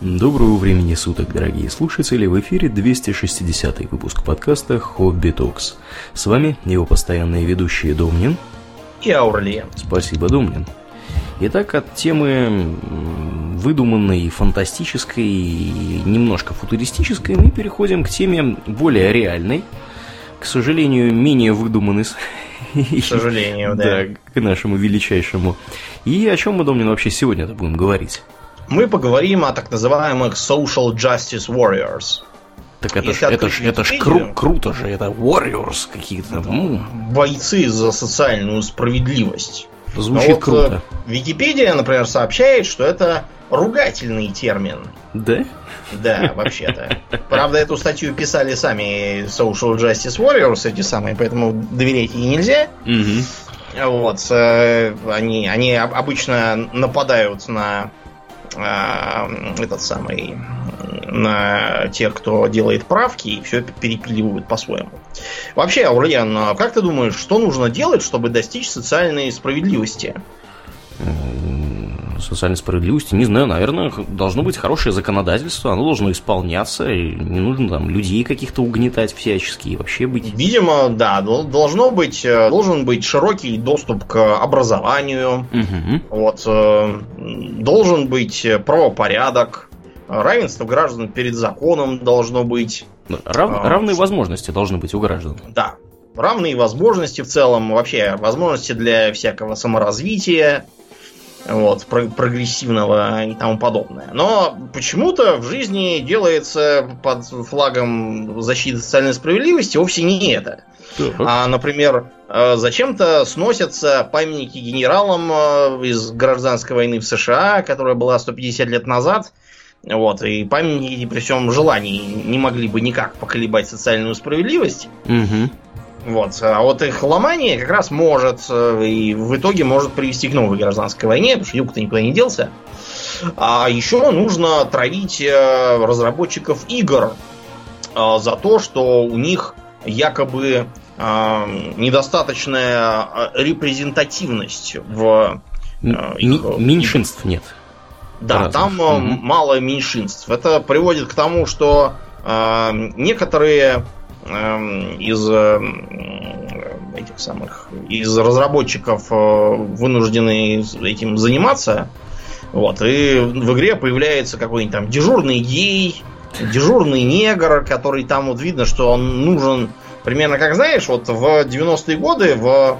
Доброго времени суток, дорогие слушатели! В эфире 260 выпуск подкаста «Хобби Токс». С вами его постоянные ведущие Домнин и Аурлиен. Спасибо, Домнин. Итак, от темы выдуманной, фантастической и немножко футуристической мы переходим к теме более реальной, к сожалению, менее выдуманной. К сожалению, да. Да, к нашему величайшему. И о чем мы, Домнин, вообще сегодня-то будем говорить? Мы поговорим о так называемых social justice warriors. Так это ж, это ж, это ж кру, круто же, это warriors какие-то. Ну. Бойцы за социальную справедливость. Звучит вот круто. Э, Википедия, например, сообщает, что это ругательный термин. Да? Да, вообще-то. Правда, эту статью писали сами Social Justice Warriors, эти самые, поэтому доверять ей нельзя. Угу. Вот. Э, они, они обычно нападают на а, этот самый на тех, кто делает правки, и все перепиливают по-своему. Вообще, Аурлиан, а как ты думаешь, что нужно делать, чтобы достичь социальной справедливости? Социальной справедливости, не знаю, наверное, должно быть хорошее законодательство, оно должно исполняться, и не нужно там людей каких-то угнетать всячески и вообще быть. Видимо, да, должно быть, э, должен быть широкий доступ к образованию, угу. вот, э, должен быть правопорядок, равенство граждан перед законом должно быть. Рав, а, равные возможности должны быть у граждан. Да, равные возможности в целом, вообще возможности для всякого саморазвития, вот, прогрессивного и тому подобное. Но почему-то в жизни делается под флагом защиты социальной справедливости вовсе не это. Так. А, например, э, зачем-то сносятся памятники генералам э, из гражданской войны в США, которая была 150 лет назад. Вот, и памятники при всем желании не могли бы никак поколебать социальную справедливость. Угу. Вот. А вот их ломание как раз может э, и в итоге может привести к новой гражданской войне, потому что юг-то никуда не делся. А еще нужно травить э, разработчиков игр э, за то, что у них якобы недостаточная репрезентативность в их... Меньшинств нет. Да, там угу. мало меньшинств. Это приводит к тому, что некоторые из эм, этих самых из разработчиков э, вынуждены этим заниматься. Вот, и в игре появляется какой-нибудь там дежурный гей, дежурный негр, который там вот видно, что он нужен примерно как знаешь, вот в 90-е годы в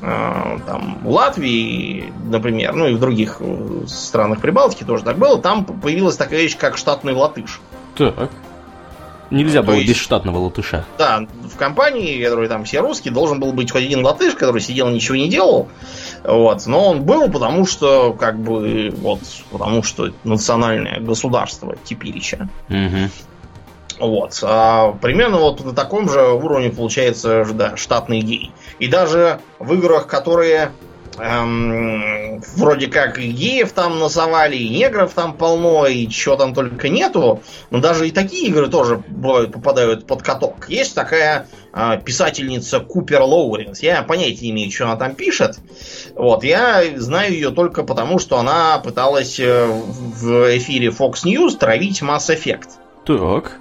э, там, Латвии, например, ну и в других э, странах Прибалтики тоже так было, там появилась такая вещь, как штатный латыш. Так. Нельзя было есть, без штатного латыша. Да, в компании, которой там все русские, должен был быть хоть один латыш, который сидел и ничего не делал. Вот. Но он был, потому что, как бы, вот, потому что национальное государство Типирича. Угу. Вот. А примерно вот на таком же уровне получается да, штатный гей. И даже в играх, которые эм, вроде как геев там насовали, и негров там полно, и чего там только нету. Но даже и такие игры тоже бывают, попадают под каток. Есть такая э, писательница Купер Лоуренс. Я понятия не имею, что она там пишет. Вот, я знаю ее только потому, что она пыталась э, в эфире Fox News травить Mass Effect. Так.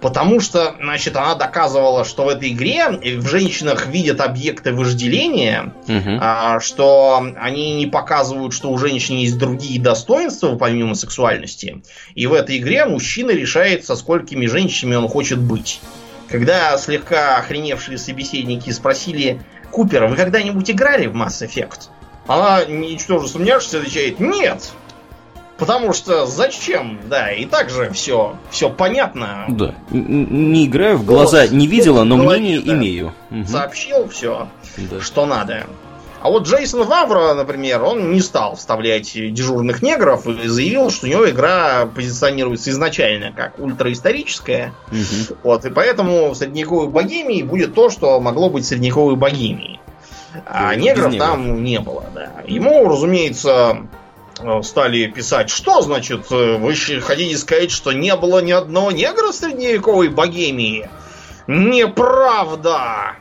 Потому что, значит, она доказывала, что в этой игре в женщинах видят объекты вожделения, угу. а, что они не показывают, что у женщин есть другие достоинства помимо сексуальности. И в этой игре мужчина решает, со сколькими женщинами он хочет быть. Когда слегка охреневшие собеседники спросили Купера, вы когда-нибудь играли в Mass Effect? Она, ничтоже сомневшись, отвечает, нет. Потому что зачем? Да, и так же все, все понятно. Да. Не играю в глаза, Голос не видела, но голове, мнение да. имею. Угу. Сообщил все, да. что надо. А вот Джейсон Вавро, например, он не стал вставлять дежурных негров и заявил, что у него игра позиционируется изначально как ультраисторическая. Угу. Вот, и поэтому в средневековой богемии будет то, что могло быть средневековой богемией. А негров там не было, да. Ему, разумеется, стали писать, что значит, э, вы хотите сказать, что не было ни одного негра в средневековой богемии? Неправда!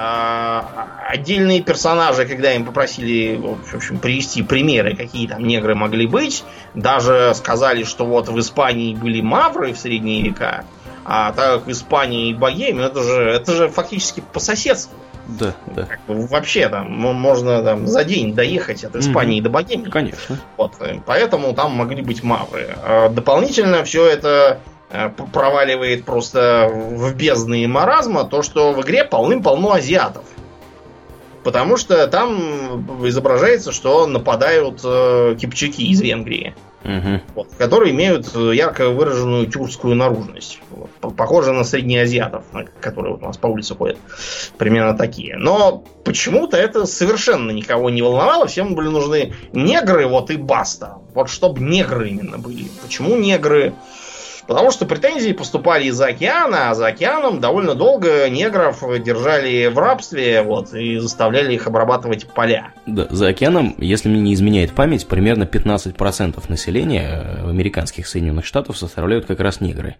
А, отдельные персонажи, когда им попросили в общем, привести примеры, какие там негры могли быть, даже сказали, что вот в Испании были мавры в средние века, а так как в Испании и Богемия, это же, это же фактически по соседству. Да, да. Как бы, вообще там можно там, за день доехать от Испании mm-hmm. до Богемии. Конечно. Вот, поэтому там могли быть мавры. А дополнительно все это Э, проваливает просто в бездны маразма то, что в игре полным-полно азиатов. Потому что там изображается, что нападают э, кипчаки из Венгрии. Угу. Вот, которые имеют ярко выраженную тюркскую наружность. Вот, похоже на среднеазиатов, которые вот у нас по улице ходят. Примерно такие. Но почему-то это совершенно никого не волновало. Всем были нужны негры, вот и баста. Вот чтобы негры именно были. Почему негры? Потому что претензии поступали из-за океана, а за океаном довольно долго негров держали в рабстве вот, и заставляли их обрабатывать поля. Да, за океаном, если мне не изменяет память, примерно 15% населения американских Соединенных Штатов составляют как раз негры.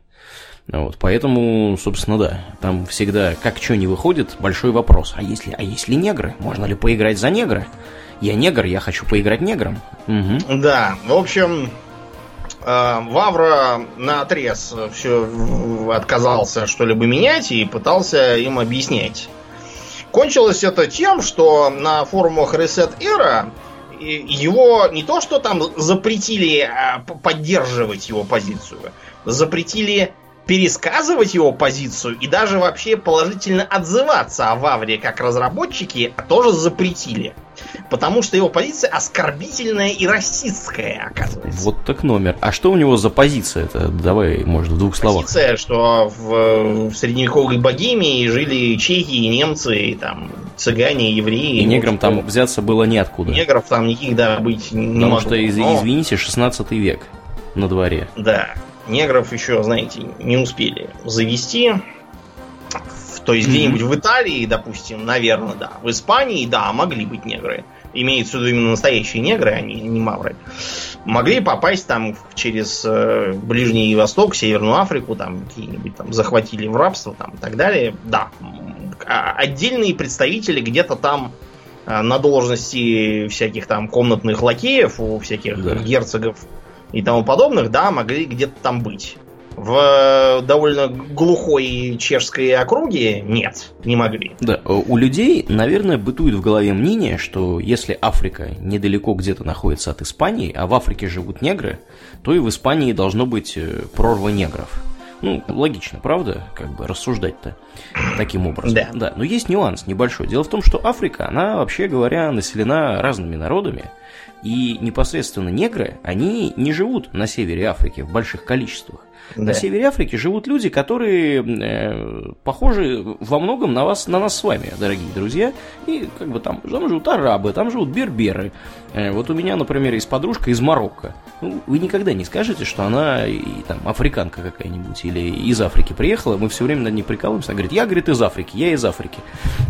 Вот, поэтому, собственно, да, там всегда, как что не выходит, большой вопрос. А если, а если негры? Можно ли поиграть за негры? Я негр, я хочу поиграть негром. Угу. Да, в общем, Э, Вавра на отрез все отказался что-либо менять и пытался им объяснять. Кончилось это тем, что на форумах Reset Era его не то, что там запретили а, поддерживать его позицию, запретили пересказывать его позицию и даже вообще положительно отзываться о Вавре как разработчике тоже запретили. Потому что его позиция оскорбительная и расистская, оказывается. Вот так номер. А что у него за позиция это? Давай, может, в двух словах. Позиция, что в, в средневековой Богемии жили чехи и немцы, и там цыгане, евреи. И неграм там взяться было неоткуда. Негров там никаких, да, быть не Потому могло. что, извините, 16 век на дворе. Да негров еще, знаете, не успели завести. То есть mm-hmm. где-нибудь в Италии, допустим, наверное, да. В Испании, да, могли быть негры. Имеются в виду именно настоящие негры, а не, не мавры. Могли попасть там через э, Ближний Восток, Северную Африку, там какие-нибудь там захватили в рабство там и так далее. Да. А отдельные представители где-то там э, на должности всяких там комнатных лакеев у всяких да. герцогов и тому подобных, да, могли где-то там быть. В довольно глухой чешской округе нет, не могли. Да, у людей, наверное, бытует в голове мнение, что если Африка недалеко где-то находится от Испании, а в Африке живут негры, то и в Испании должно быть э, прорва негров. Ну, логично, правда? Как бы рассуждать-то таким образом. Да. да. Но есть нюанс небольшой. Дело в том, что Африка, она, вообще говоря, населена разными народами. И непосредственно негры, они не живут на севере Африки в больших количествах. Да. На севере Африки живут люди, которые э, похожи во многом на вас, на нас с вами, дорогие друзья. И как бы там, там живут арабы, там живут берберы. Э, вот у меня, например, есть подружка из Марокко. Ну, вы никогда не скажете, что она и, там африканка какая-нибудь или из Африки приехала. Мы все время над ней прикалываемся. Она говорит, я, говорит, из Африки, я из Африки.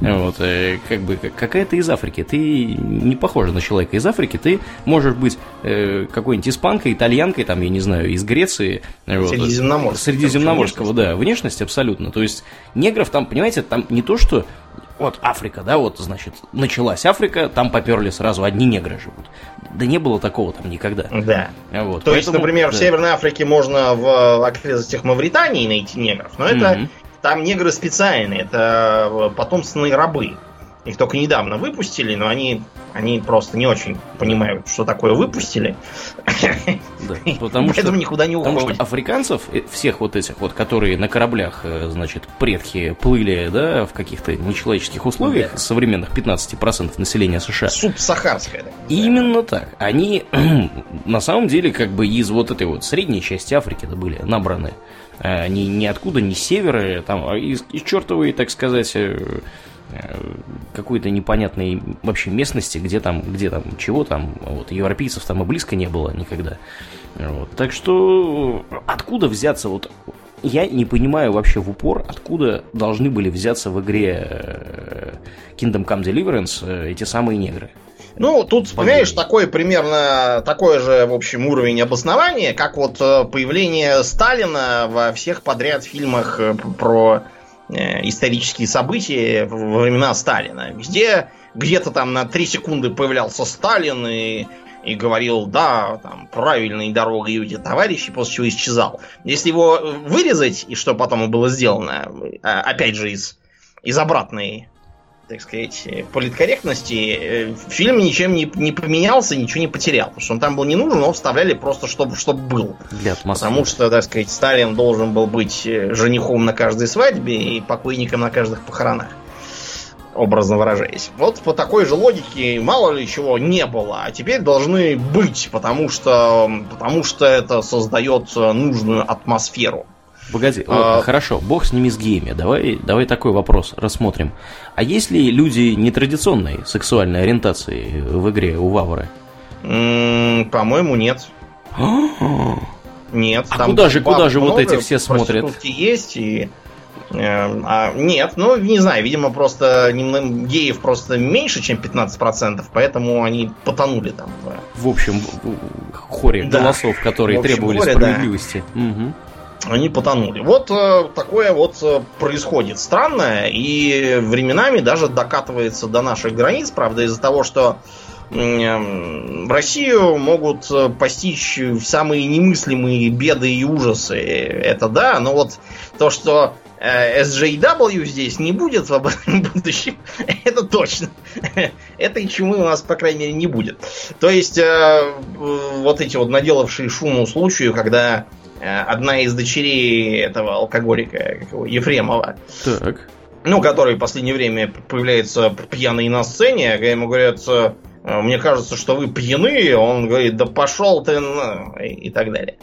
Вот, э, как бы, какая ты из Африки? Ты не похожа на человека из Африки. Ты можешь быть э, какой-нибудь испанкой, итальянкой, там, я не знаю, из Греции. Вот, Средиземноморского. Средиземноморского, да, внешность абсолютно. То есть негров там, понимаете, там не то, что вот Африка, да, вот, значит, началась Африка, там поперли сразу одни негры живут. Да не было такого там никогда. Да. Вот, То поэтому, есть, например, да. в Северной Африке можно в окрестностях Мавритании найти негров, но это там негры специальные, это потомственные рабы. Их только недавно выпустили, но они, они просто не очень понимают, что такое выпустили. Да, потому что, никуда не уходят. Потому что африканцев, э, всех вот этих вот, которые на кораблях, э, значит, предки плыли, да, в каких-то нечеловеческих условиях, да. современных 15% населения США. Субсахарское. Да, Именно так. Они на самом деле как бы из вот этой вот средней части Африки были набраны. Они ниоткуда, ни с севера, там, а из, из чертовой, так сказать, э, Э, какой-то непонятной вообще местности, где там, где там, чего там, вот, европейцев там и близко не было никогда. Вот. Так что откуда взяться вот я не понимаю вообще в упор, откуда должны были взяться в игре э, Kingdom Come Deliverance э, эти самые негры. Ну, тут, понимаешь, такой примерно такой же, в общем, уровень обоснования, как вот появление Сталина во всех подряд фильмах про э, исторические события во времена Сталина. Везде где-то там на 3 секунды появлялся Сталин и, и говорил, да, там, правильной дорогой идете, товарищи, после чего исчезал. Если его вырезать, и что потом было сделано, а, опять же, из, из обратной так сказать, политкорректности, э, фильм ничем не, не поменялся, ничего не потерял. Потому что он там был не нужен, но вставляли просто, чтобы, чтобы был. Для атмосферы. Потому что, так сказать, Сталин должен был быть э, женихом на каждой свадьбе и покойником на каждых похоронах. Образно выражаясь. Вот по такой же логике мало ли чего не было, а теперь должны быть, потому что, потому что это создает нужную атмосферу. Погоди, а... хорошо, бог с ними с геями. Давай, давай такой вопрос рассмотрим. А есть ли люди нетрадиционной сексуальной ориентации в игре у Вавры? По-моему, нет. нет. А куда же, куда же вот эти все смотрят? есть и э, а, нет, ну, не знаю, видимо, просто геев просто меньше, чем 15%, поэтому они потонули там. В общем, хоре да. голосов, которые общем, требовали хоре, справедливости. Да. Угу они потонули. Вот э, такое вот э, происходит странное, и временами даже докатывается до наших границ, правда, из-за того, что э, Россию могут э, постичь самые немыслимые беды и ужасы. Это да, но вот то, что э, SJW здесь не будет в будущем, это точно. Этой чумы у нас, по крайней мере, не будет. То есть, вот эти вот наделавшие шуму случаю, когда одна из дочерей этого алкоголика, его, Ефремова. Так. Ну, который в последнее время появляется пьяный на сцене, когда ему говорят, «Э, мне кажется, что вы пьяны, он говорит, да пошел ты, и так далее.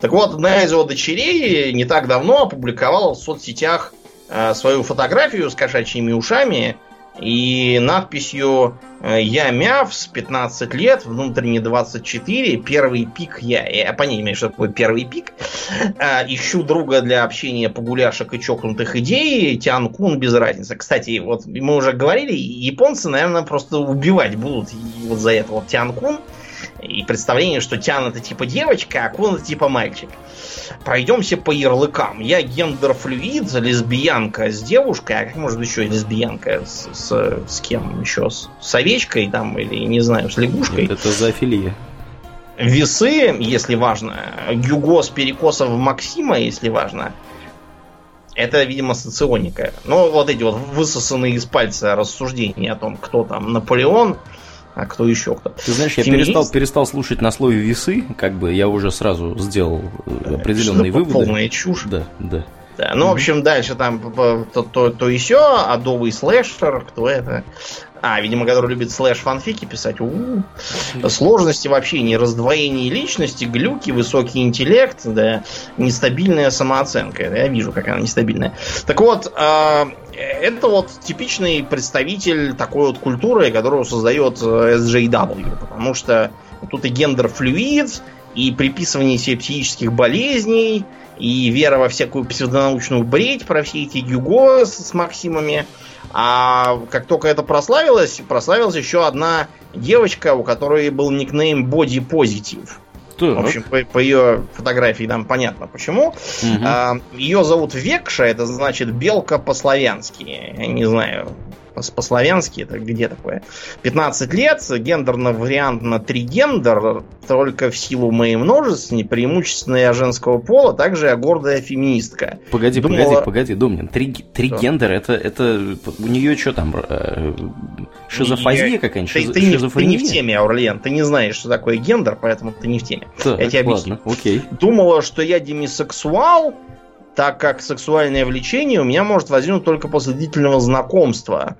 Так вот, одна из его дочерей не так давно опубликовала в соцсетях э, свою фотографию с кошачьими ушами, и надписью э, «Я Мявс, 15 лет, внутренне 24, первый пик я». Я понятия имею, что такое первый пик. Э, ищу друга для общения погуляшек и чокнутых идей. Тян Кун без разницы. Кстати, вот мы уже говорили, японцы, наверное, просто убивать будут вот за это вот Тян Кун. И представление, что Тян это типа девочка, а Кун это типа мальчик. Пройдемся по ярлыкам. Я гендерфлюид, лесбиянка с девушкой, а как может еще лесбиянка с, с, с кем еще? С, с овечкой там или, не знаю, с лягушкой? Нет, это зоофилия. Весы, если важно. Гюго с перекосов Максима, если важно. Это, видимо, соционика. Ну, вот эти вот высосанные из пальца рассуждения о том, кто там Наполеон, а кто еще кто. Ты знаешь, я перестал, перестал слушать на слове весы, как бы я уже сразу сделал э, определенные выводы. Полная чушь. Да, да. Да, ну, в общем, дальше там то, то, то и все, адовый slasher, кто это? А, видимо, который любит slash-фанфики писать. У-у-у. Сложности в общении, раздвоение личности, глюки, высокий интеллект, да, нестабильная самооценка. Я вижу, как она нестабильная. Так вот, э, это вот типичный представитель такой вот культуры, которую создает э, SJW. Потому что тут и гендер-флюид, и приписывание себе психических болезней, и вера во всякую псевдонаучную бредь про все эти Гюго с, с Максимами. А как только это прославилось, прославилась еще одна девочка, у которой был никнейм Body Positive. В общем, по, по ее фотографии там понятно почему. Угу. А, ее зовут Векша, это значит белка по-славянски. Я не знаю, по-славянски это где такое? 15 лет, гендерно вариант на тригендер, только в силу моей множественности, преимущественно я женского пола, также я гордая феминистка. Погоди, Думала... погоди, погоди, Думнин, три, тригендер, это, это у нее что там, э, шизофазия какая-нибудь? Ты, ты, не, ты не в теме, Аурлиен, ты не знаешь, что такое гендер, поэтому ты не в теме. Так, я тебе объясню. Ладно, окей. Думала, что я демисексуал, так как сексуальное влечение у меня может возникнуть только после длительного знакомства.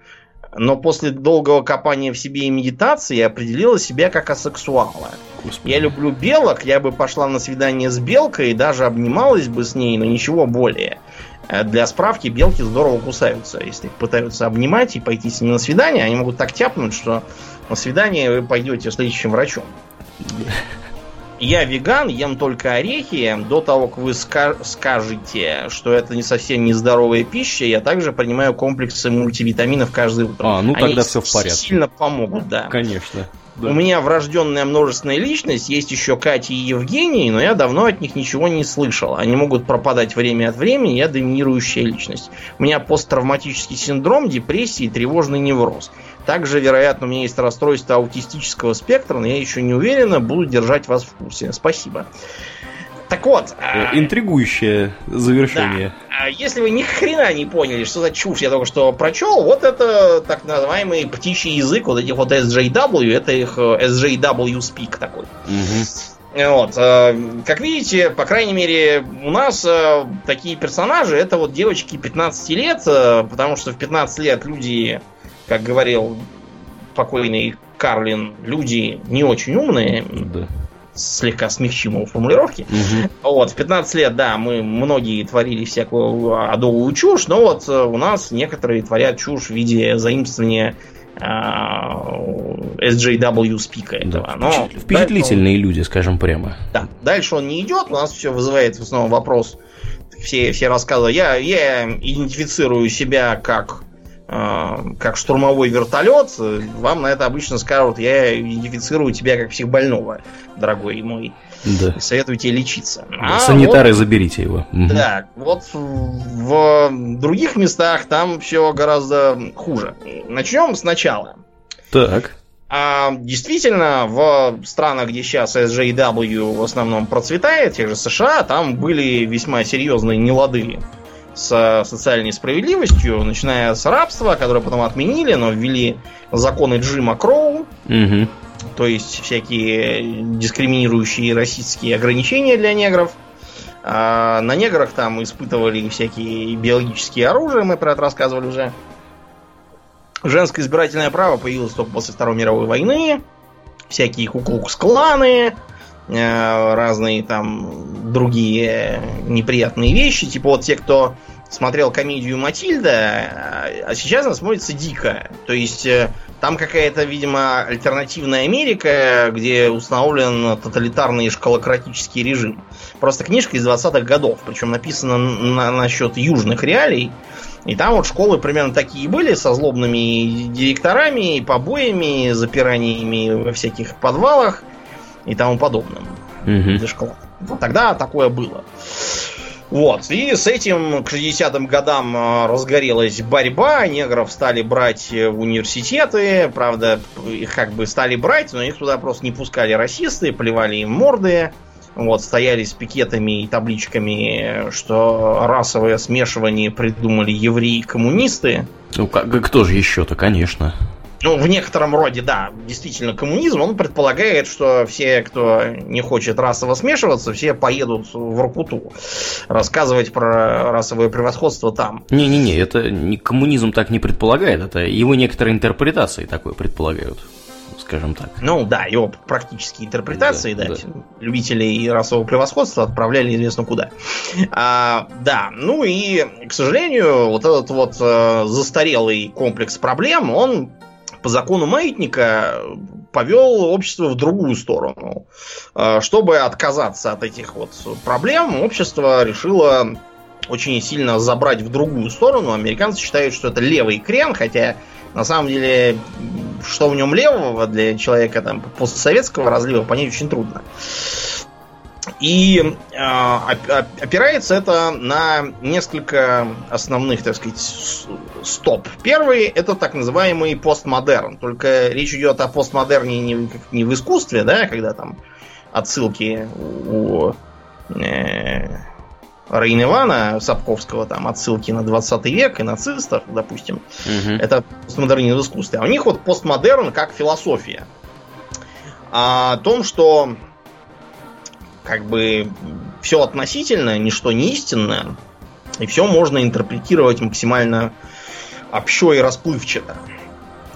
Но после долгого копания в себе и медитации я определила себя как асексуала. Господи. Я люблю белок, я бы пошла на свидание с белкой и даже обнималась бы с ней, но ничего более. Э, для справки, белки здорово кусаются. Если их пытаются обнимать и пойти с ними на свидание, они могут так тяпнуть, что на свидание вы пойдете с лечащим врачом. я веган, ем только орехи. До того, как вы скажете, что это не совсем нездоровая пища, я также принимаю комплексы мультивитаминов каждое утро. А, ну Они тогда все в порядке. Сильно помогут, да. Конечно. Да. У меня врожденная множественная личность, есть еще Катя и Евгений, но я давно от них ничего не слышал. Они могут пропадать время от времени, я доминирующая личность. У меня посттравматический синдром, депрессия и тревожный невроз. Также, вероятно, у меня есть расстройство аутистического спектра, но я еще не уверена, буду держать вас в курсе. Спасибо. Так вот. Э, а, Интригующее завершение. Да. Если вы ни хрена не поняли, что за чушь я только что прочел, вот это так называемый птичий язык вот этих вот SJW, это их э, SJW speak такой. Угу. Вот. Как видите, по крайней мере, у нас такие персонажи, это вот девочки 15 лет, потому что в 15 лет люди, как говорил покойный Карлин, люди не очень умные. Да слегка смягчим его формулировки. Угу. Вот, в 15 лет, да, мы многие творили всякую адовую чушь, но вот э, у нас некоторые творят чушь в виде заимствования а, SJW спика этого. Да, но впечатлительные он, люди, скажем прямо. Да, дальше он не идет, у нас все вызывает в основном вопрос, все, все рассказы. Я, я идентифицирую себя как как штурмовой вертолет, вам на это обычно скажут, я идентифицирую тебя как психбольного, дорогой мой. Да. И советую тебе лечиться. Да, а санитары, вот, заберите его. Да, вот в других местах там все гораздо хуже. Начнем сначала. Так. А, действительно, в странах, где сейчас SJW в основном процветает, тех же США, там были весьма серьезные нелады с социальной справедливостью, начиная с рабства, которое потом отменили, но ввели законы Джима Кроу, угу. то есть всякие дискриминирующие расистские ограничения для негров. А на неграх там испытывали всякие биологические оружия, мы про это рассказывали уже. Женское избирательное право появилось только после Второй мировой войны. Всякие куклукс-кланы, разные там другие неприятные вещи. Типа вот те, кто смотрел комедию Матильда, э, а сейчас она смотрится дико. То есть э, там какая-то, видимо, альтернативная Америка, где установлен тоталитарный школократический режим. Просто книжка из 20-х годов, причем написана на, насчет южных реалий. И там вот школы примерно такие были, со злобными директорами, побоями, запираниями во всяких подвалах и тому подобным. Угу. Тогда такое было. Вот, и с этим к 60-м годам а, разгорелась борьба, негров стали брать в университеты, правда, их как бы стали брать, но их туда просто не пускали расисты, плевали им морды, вот, стояли с пикетами и табличками, что расовое смешивание придумали евреи и коммунисты. Ну, как, кто же еще-то, конечно. Ну, в некотором роде, да, действительно, коммунизм, он предполагает, что все, кто не хочет расово смешиваться, все поедут в Воркуту рассказывать про расовое превосходство там. Не-не-не, это не, коммунизм так не предполагает, это его некоторые интерпретации такое предполагают скажем так. Ну да, его практические интерпретации, да, да, да. любителей расового превосходства отправляли известно куда. А, да, ну и, к сожалению, вот этот вот э, застарелый комплекс проблем, он по закону маятника повел общество в другую сторону. А, чтобы отказаться от этих вот проблем, общество решило очень сильно забрать в другую сторону. Американцы считают, что это левый крен, хотя на самом деле, что в нем левого для человека там постсоветского разлива понять очень трудно. И э, опирается это на несколько основных, так сказать, стоп. Первый это так называемый постмодерн. Только речь идет о постмодерне не, не в искусстве, да, когда там отсылки у э, Рейн Ивана Сапковского, там отсылки на 20 век и нацистов, допустим. Угу. Это постмодернизм в искусстве. А у них вот постмодерн как философия. О том, что как бы все относительно, ничто не истинное, и все можно интерпретировать максимально общо и расплывчато.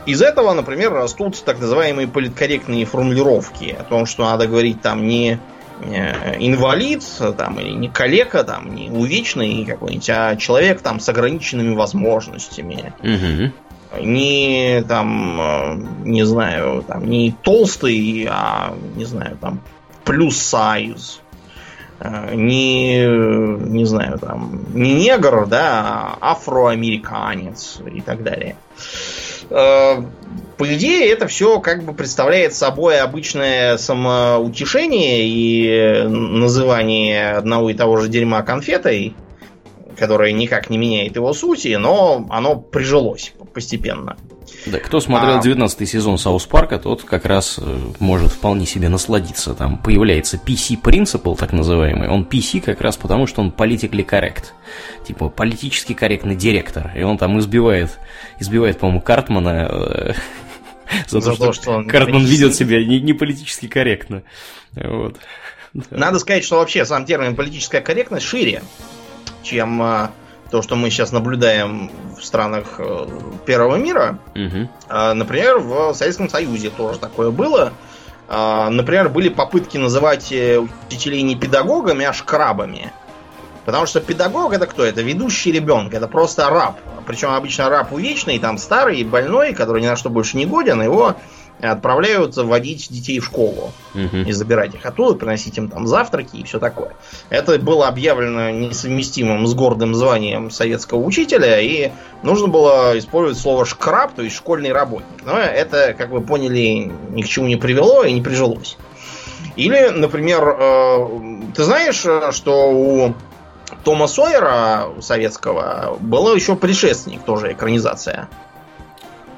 Из этого, например, растут так называемые политкорректные формулировки о том, что надо говорить там не инвалид, там, или не калека, там, не увечный какой-нибудь, а человек там с ограниченными возможностями. Угу. Не там, э, не знаю, там, не толстый, а не знаю, там, плюс сайз. Э, не, не знаю, там, не негр, да, а афроамериканец и так далее. Э, по идее, это все как бы представляет собой обычное самоутешение и называние одного и того же дерьма конфетой, которое никак не меняет его сути, но оно прижилось постепенно. Да, кто смотрел 19 а... сезон Саус Парка, тот как раз э, может вполне себе насладиться. Там появляется PC Principle, так называемый. Он PC как раз потому, что он politically correct. Типа политически корректный директор. И он там избивает, избивает, по-моему, Картмана э, за, за то, что, что он Картман ведет себя не, не политически корректно. Вот. Надо сказать, что вообще сам термин политическая корректность шире, чем э, то, что мы сейчас наблюдаем в странах э, первого мира. Угу. Например, в Советском Союзе тоже такое было. А, например, были попытки называть э, учителей не педагогами, а шкрабами. Потому что педагог это кто? Это ведущий ребенка, это просто раб. Причем обычно раб увечный, там старый, больной, который ни на что больше не годен, его отправляют водить детей в школу угу. и забирать их оттуда, приносить им там завтраки и все такое. Это было объявлено несовместимым с гордым званием советского учителя, и нужно было использовать слово шкраб, то есть школьный работник. Но это, как вы поняли, ни к чему не привело и не прижилось. Или, например, э, ты знаешь, что у Тома Сойера советского была еще предшественник, тоже экранизация.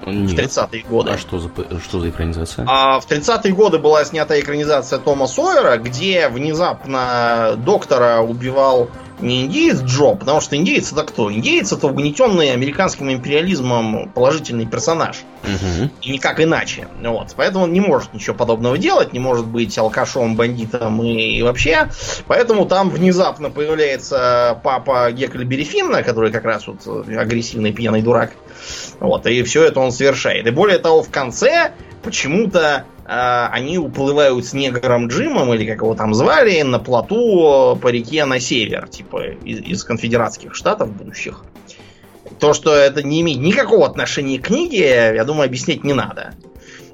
Нет. В 30-е годы. А что за, что за экранизация? А в 30-е годы была снята экранизация Тома Сойера, где внезапно доктора убивал не индеец Джо, потому что индеец это кто? Индеец это угнетенный американским империализмом положительный персонаж. Угу. И никак иначе. Вот. Поэтому он не может ничего подобного делать, не может быть алкашом, бандитом и, и вообще. Поэтому там внезапно появляется папа Гекльбери Финна, который как раз вот агрессивный пьяный дурак. Вот, и все это он совершает. И более того, в конце почему-то э, они уплывают с негром Джимом, или как его там звали, на плоту по реке на север, типа из, из конфедератских штатов будущих. То, что это не имеет никакого отношения к книге, я думаю, объяснять не надо.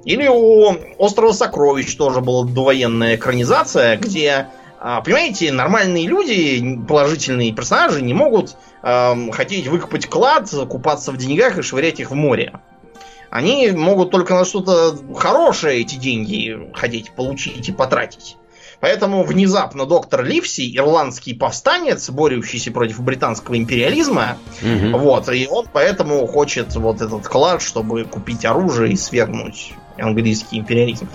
Или у Острова Сокровищ тоже была довоенная экранизация, где, а, понимаете, нормальные люди, положительные персонажи не могут эм, хотеть выкопать клад, купаться в деньгах и швырять их в море. Они могут только на что-то хорошее эти деньги хотеть получить и потратить. Поэтому внезапно доктор Ливси, ирландский повстанец, борющийся против британского империализма, угу. вот, и он поэтому хочет вот этот клад, чтобы купить оружие и свергнуть английский империализм.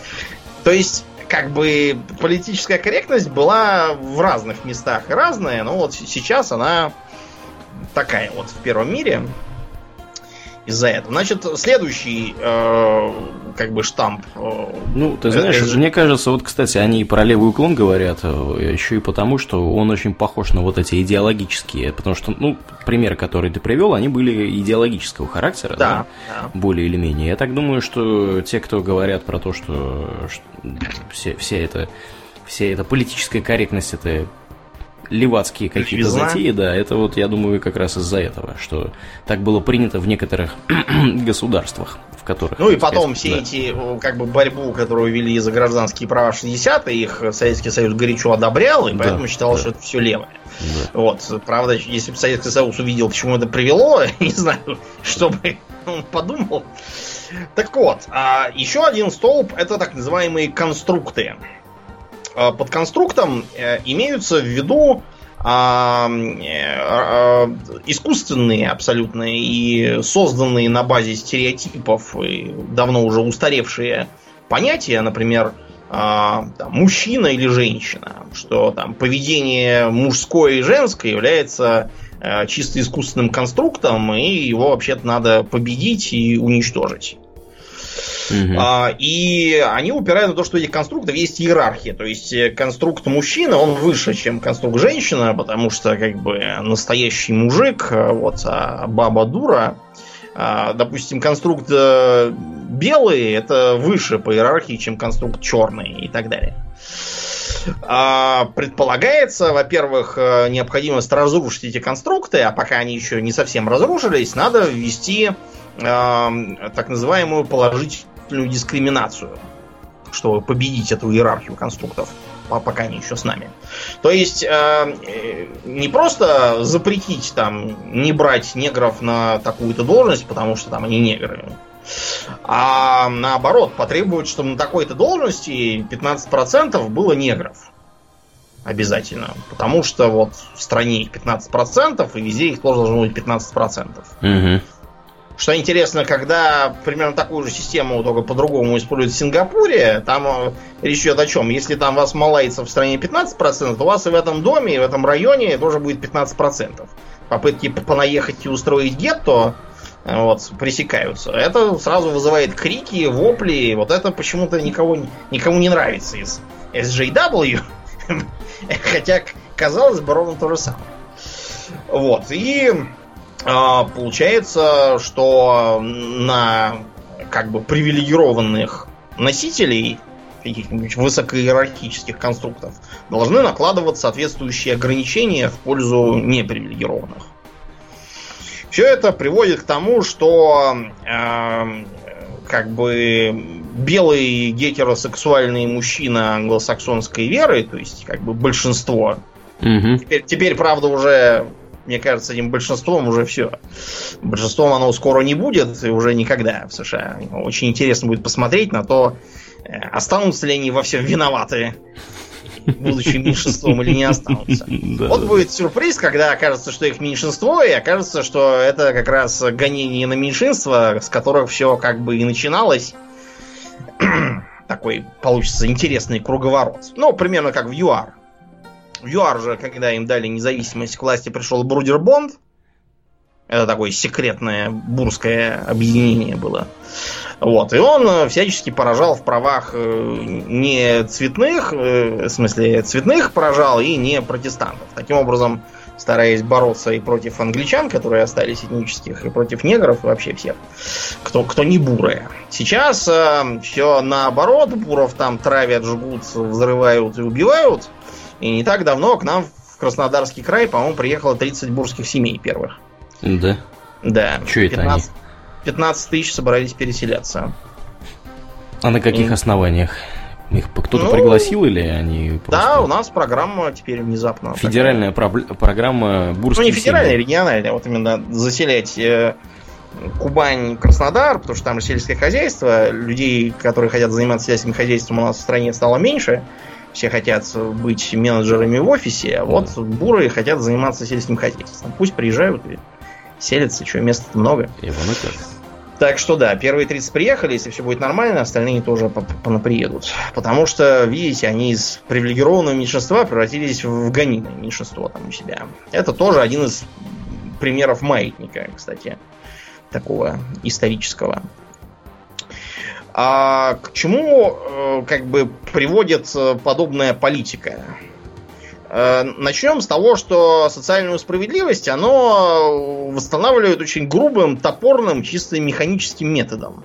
То есть, как бы политическая корректность была в разных местах разная, но вот сейчас она такая вот в первом мире из-за этого. Значит, следующий э, как бы штамп. Э, ну, ты знаешь, это... мне кажется, вот, кстати, они и про левый уклон говорят, э, еще и потому, что он очень похож на вот эти идеологические, потому что, ну, примеры, которые ты привел, они были идеологического характера, да, да, да. более или менее. Я так думаю, что те, кто говорят про то, что, что все, все это вся эта политическая корректность это левацкие какие-то затеи, да, это вот, я думаю, как раз из-за этого, что так было принято в некоторых государствах, в которых... Ну и потом все да. эти, как бы, борьбу, которую вели за гражданские права 60-е, их Советский Союз горячо одобрял, и да, поэтому считал, да. что это все левое. Да. Вот, правда, если бы Советский Союз увидел, к чему это привело, не знаю, что бы он подумал. Так вот, а еще один столб это так называемые конструкты. А, под конструктом э, имеются в виду а, а, искусственные абсолютно и созданные на базе стереотипов и давно уже устаревшие понятия, например, там, мужчина или женщина, что там поведение мужское и женское является э, чисто искусственным конструктом, и его вообще-то надо победить и уничтожить. Угу. А, и они упирают на то, что у этих конструктов есть иерархия. То есть э, конструкт мужчины, он выше, чем конструкт женщина, потому что как бы настоящий мужик, э, вот, а баба дура. А, допустим, конструкт э, белый это выше по иерархии, чем конструкт черный и так далее. А, предполагается, во-первых, необходимость разрушить эти конструкты, а пока они еще не совсем разрушились, надо ввести так называемую положительную дискриминацию, чтобы победить эту иерархию конструктов, пока они еще с нами. То есть э, не просто запретить там не брать негров на такую-то должность, потому что там они негры, А наоборот, потребуют, чтобы на такой-то должности 15% было негров. Обязательно. Потому что вот в стране их 15%, и везде их тоже должно быть 15%. Угу. Что интересно, когда примерно такую же систему, только по-другому используют в Сингапуре, там э, речь идет о чем? Если там вас малайцев в стране 15%, то у вас и в этом доме, и в этом районе тоже будет 15%. Попытки понаехать и устроить гетто э, вот, пресекаются. Это сразу вызывает крики, вопли. Вот это почему-то никого, никому не нравится из SJW. Хотя, казалось бы, ровно то же самое. Вот. И получается, что на как бы привилегированных носителей каких-нибудь высокоиерархических конструктов должны накладываться соответствующие ограничения в пользу непривилегированных. Все это приводит к тому, что э, как бы белый гетеросексуальный мужчина англосаксонской веры, то есть как бы большинство, Угу. теперь, теперь правда уже мне кажется, этим большинством уже все. Большинством оно скоро не будет, и уже никогда в США. Очень интересно будет посмотреть на то, э, останутся ли они во всем виноваты, будучи меньшинством, или не останутся. Вот будет сюрприз, когда окажется, что их меньшинство, и окажется, что это как раз гонение на меньшинство, с которых все как бы и начиналось. Такой получится интересный круговорот. Ну, примерно как в ЮАР. В ЮАР же, когда им дали независимость, к власти пришел Брудер Бонд. Это такое секретное бурское объединение было. Вот. И он э, всячески поражал в правах э, не цветных, э, в смысле цветных поражал и не протестантов. Таким образом, стараясь бороться и против англичан, которые остались этнических, и против негров, и вообще всех, кто, кто не бурые. Сейчас все наоборот, буров там травят, жгут, взрывают и убивают. И не так давно к нам в Краснодарский край, по-моему, приехало 30 бурских семей первых. Да. Да. Чё это 15, 15 тысяч собрались переселяться. А на каких М. основаниях? Их кто-то Ну, пригласил или они просто... Да, у нас программа теперь внезапно. такая. Федеральная пробле- программа Ну, Бурских не федеральная, семей. региональная. Вот именно заселять э, Кубань, Краснодар, потому что там же сельское хозяйство. Людей, которые хотят заниматься сельским хозяйством, у нас в стране стало меньше. Все хотят быть менеджерами в офисе, а вот буры хотят заниматься сельским хозяйством. Пусть приезжают и селятся, что места много. И вон и как. Так что да, первые 30 приехали, если все будет нормально, остальные тоже по- понаприедут. Потому что, видите, они из привилегированного меньшинства превратились в гонимое меньшинство там у себя. Это тоже один из примеров маятника, кстати, такого исторического. А к чему э, как бы приводит э, подобная политика? Э, Начнем с того, что социальную справедливость оно восстанавливает очень грубым, топорным, чисто механическим методом,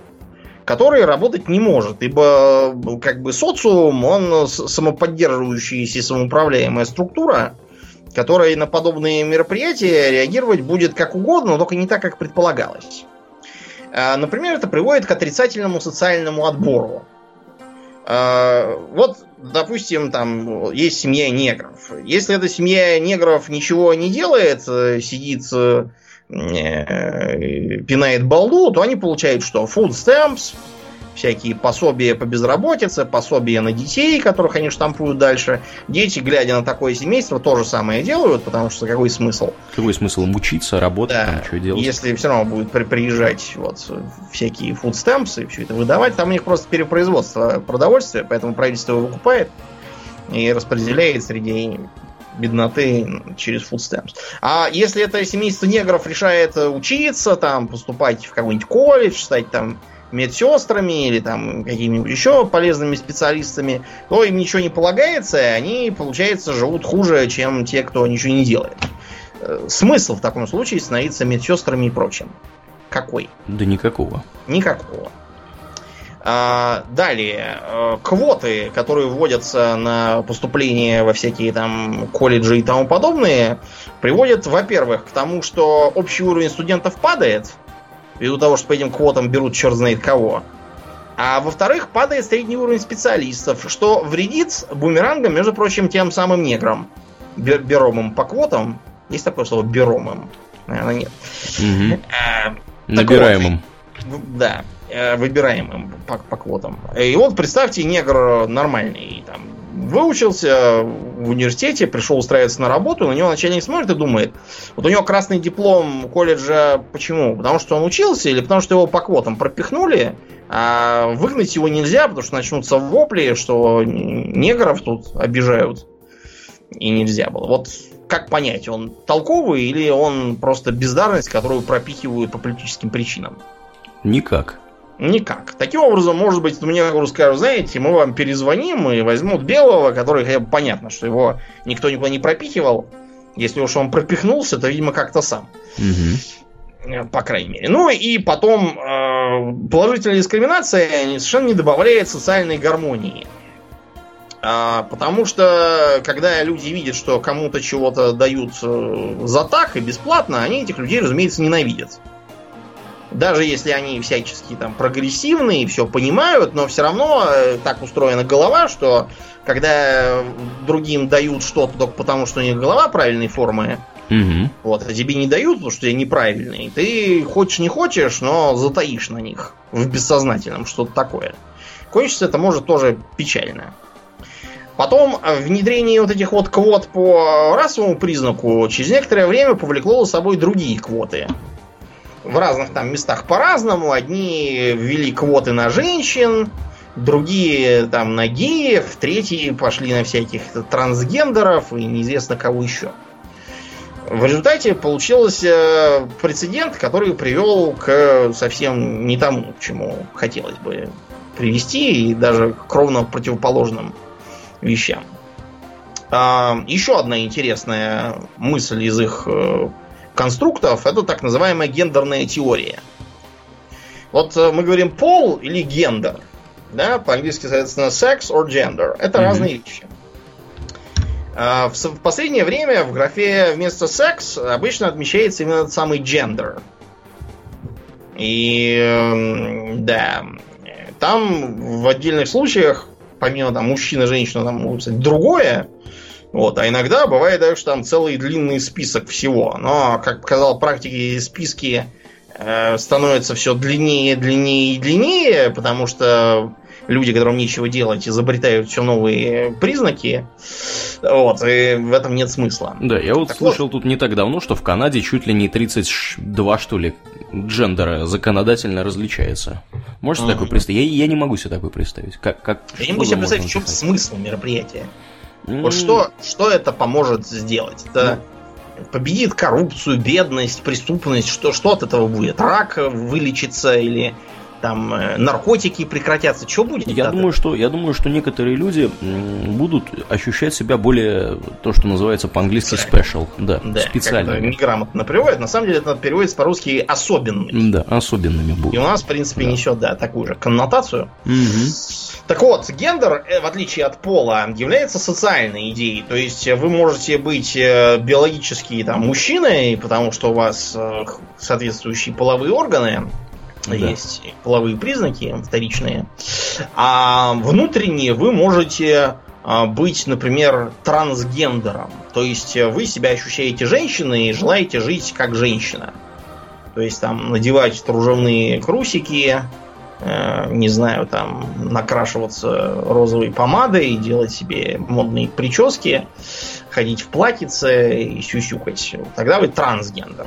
который работать не может, ибо э, как бы социум, он самоподдерживающаяся и самоуправляемая структура, которая на подобные мероприятия реагировать будет как угодно, но только не так, как предполагалось. Э, Например, это приводит к отрицательному социальному отбору. Вот, допустим, там есть семья негров. Если эта семья негров ничего не делает, э, сидит, э, э, пинает балду, то они получают что? Food stamps, всякие пособия по безработице, пособия на детей, которых они штампуют дальше. Дети, глядя на такое семейство, то же самое делают, потому что какой смысл? Какой смысл им учиться, работать, Да, там, что делать? если все равно будут при- приезжать вот всякие stamps и все это выдавать, там у них просто перепроизводство продовольствия, поэтому правительство его выкупает и распределяет среди бедноты через stamps. А если это семейство негров решает э, учиться, там, поступать в какой-нибудь колледж, стать там медсестрами или там какими-нибудь еще полезными специалистами, то им ничего не полагается, и они, получается, живут хуже, чем те, кто ничего не делает. Э, Смысл в таком случае становиться медсестрами и прочим? Какой? Да никакого. Никакого. А, далее, э, квоты, которые вводятся на поступление во всякие там колледжи и тому подобное, приводят, во-первых, к тому, что общий уровень студентов падает, ввиду того, что по этим квотам берут черт знает кого. А во-вторых, падает средний уровень специалистов, что вредит бумерангам, между прочим, тем самым неграм. Бер- Беромым по квотам. Есть такое слово беромым? Наверное, нет. А, Набираемым. в- Да. э, выбираемым по, по квотам. И вот представьте, негр нормальный, там, выучился в университете, пришел устраиваться на работу, на него начальник смотрит и думает, вот у него красный диплом колледжа, почему? Потому что он учился или потому что его по квотам пропихнули, а выгнать его нельзя, потому что начнутся вопли, что негров тут обижают. И нельзя было. Вот как понять, он толковый или он просто бездарность, которую пропихивают по политическим причинам? Никак. Никак. Таким образом, может быть, мне скажут, знаете, мы вам перезвоним и возьмут белого, который хотя бы понятно, что его никто никуда не пропихивал. Если уж он пропихнулся, то, видимо, как-то сам. Угу. По крайней мере. Ну и потом э, положительная дискриминация совершенно не добавляет социальной гармонии. А, потому что, когда люди видят, что кому-то чего-то дают э, за так и бесплатно, они этих людей, разумеется, ненавидят. Даже если они всячески там прогрессивные и все понимают, но все равно э, так устроена голова, что когда другим дают что-то только потому, что у них голова правильной формы, угу. вот, а тебе не дают, потому что ты неправильный, ты хочешь не хочешь, но затаишь на них в бессознательном что-то такое. Кончится это может тоже печально. Потом э, внедрение вот этих вот квот по расовому признаку через некоторое время повлекло за собой другие квоты. В разных там местах по-разному. Одни ввели квоты на женщин, другие там на геев, третьи пошли на всяких трансгендеров и неизвестно кого еще. В результате получился прецедент, который привел к совсем не тому, к чему хотелось бы привести, и даже к ровно противоположным вещам. А, еще одна интересная мысль из их э, конструктов это так называемая гендерная теория. Вот э, мы говорим пол или гендер. Да, по-английски, соответственно, sex or gender. Это mm-hmm. разные вещи. А, в, последнее время в графе вместо секс обычно отмечается именно этот самый gender. И да, там в отдельных случаях помимо там мужчина, женщина, там, могут сказать, другое. Вот, а иногда бывает даже, что там целый длинный список всего. Но, как показал практики, списки э, становятся все длиннее, длиннее и длиннее, потому что люди, которым нечего делать, изобретают все новые признаки. Вот, и в этом нет смысла. Да, я вот так слышал вот. тут не так давно, что в Канаде чуть ли не 32, что ли, джендера законодательно различается. Можете mm-hmm. такое представить? Я, я не могу себе такое представить. Как, как, я не могу себе представить, в чем смысл мероприятия. Mm-hmm. Вот что, что это поможет сделать? Это mm. победит коррупцию, бедность, преступность, что, что от этого будет? Рак вылечится или там э, наркотики прекратятся, что будет? Я думаю, что я думаю, что некоторые люди будут ощущать себя более то, что называется по-английски special, да, да специальными. Неграмотно переводят. На самом деле это переводится по-русски особенными. Да, особенными будут. И у нас, в принципе, да. несет, да, такую же коннотацию. Угу. Так вот, гендер, э, в отличие от пола, является социальной идеей. То есть вы можете быть э, биологически там мужчиной, потому что у вас соответствующие половые органы, да. есть половые признаки вторичные. А внутренние вы можете а, быть, например, трансгендером. То есть вы себя ощущаете женщиной и желаете жить как женщина. То есть там надевать кружевные крусики, э, не знаю, там накрашиваться розовой помадой, делать себе модные прически, ходить в платьице и сюсюкать. Тогда вы трансгендер.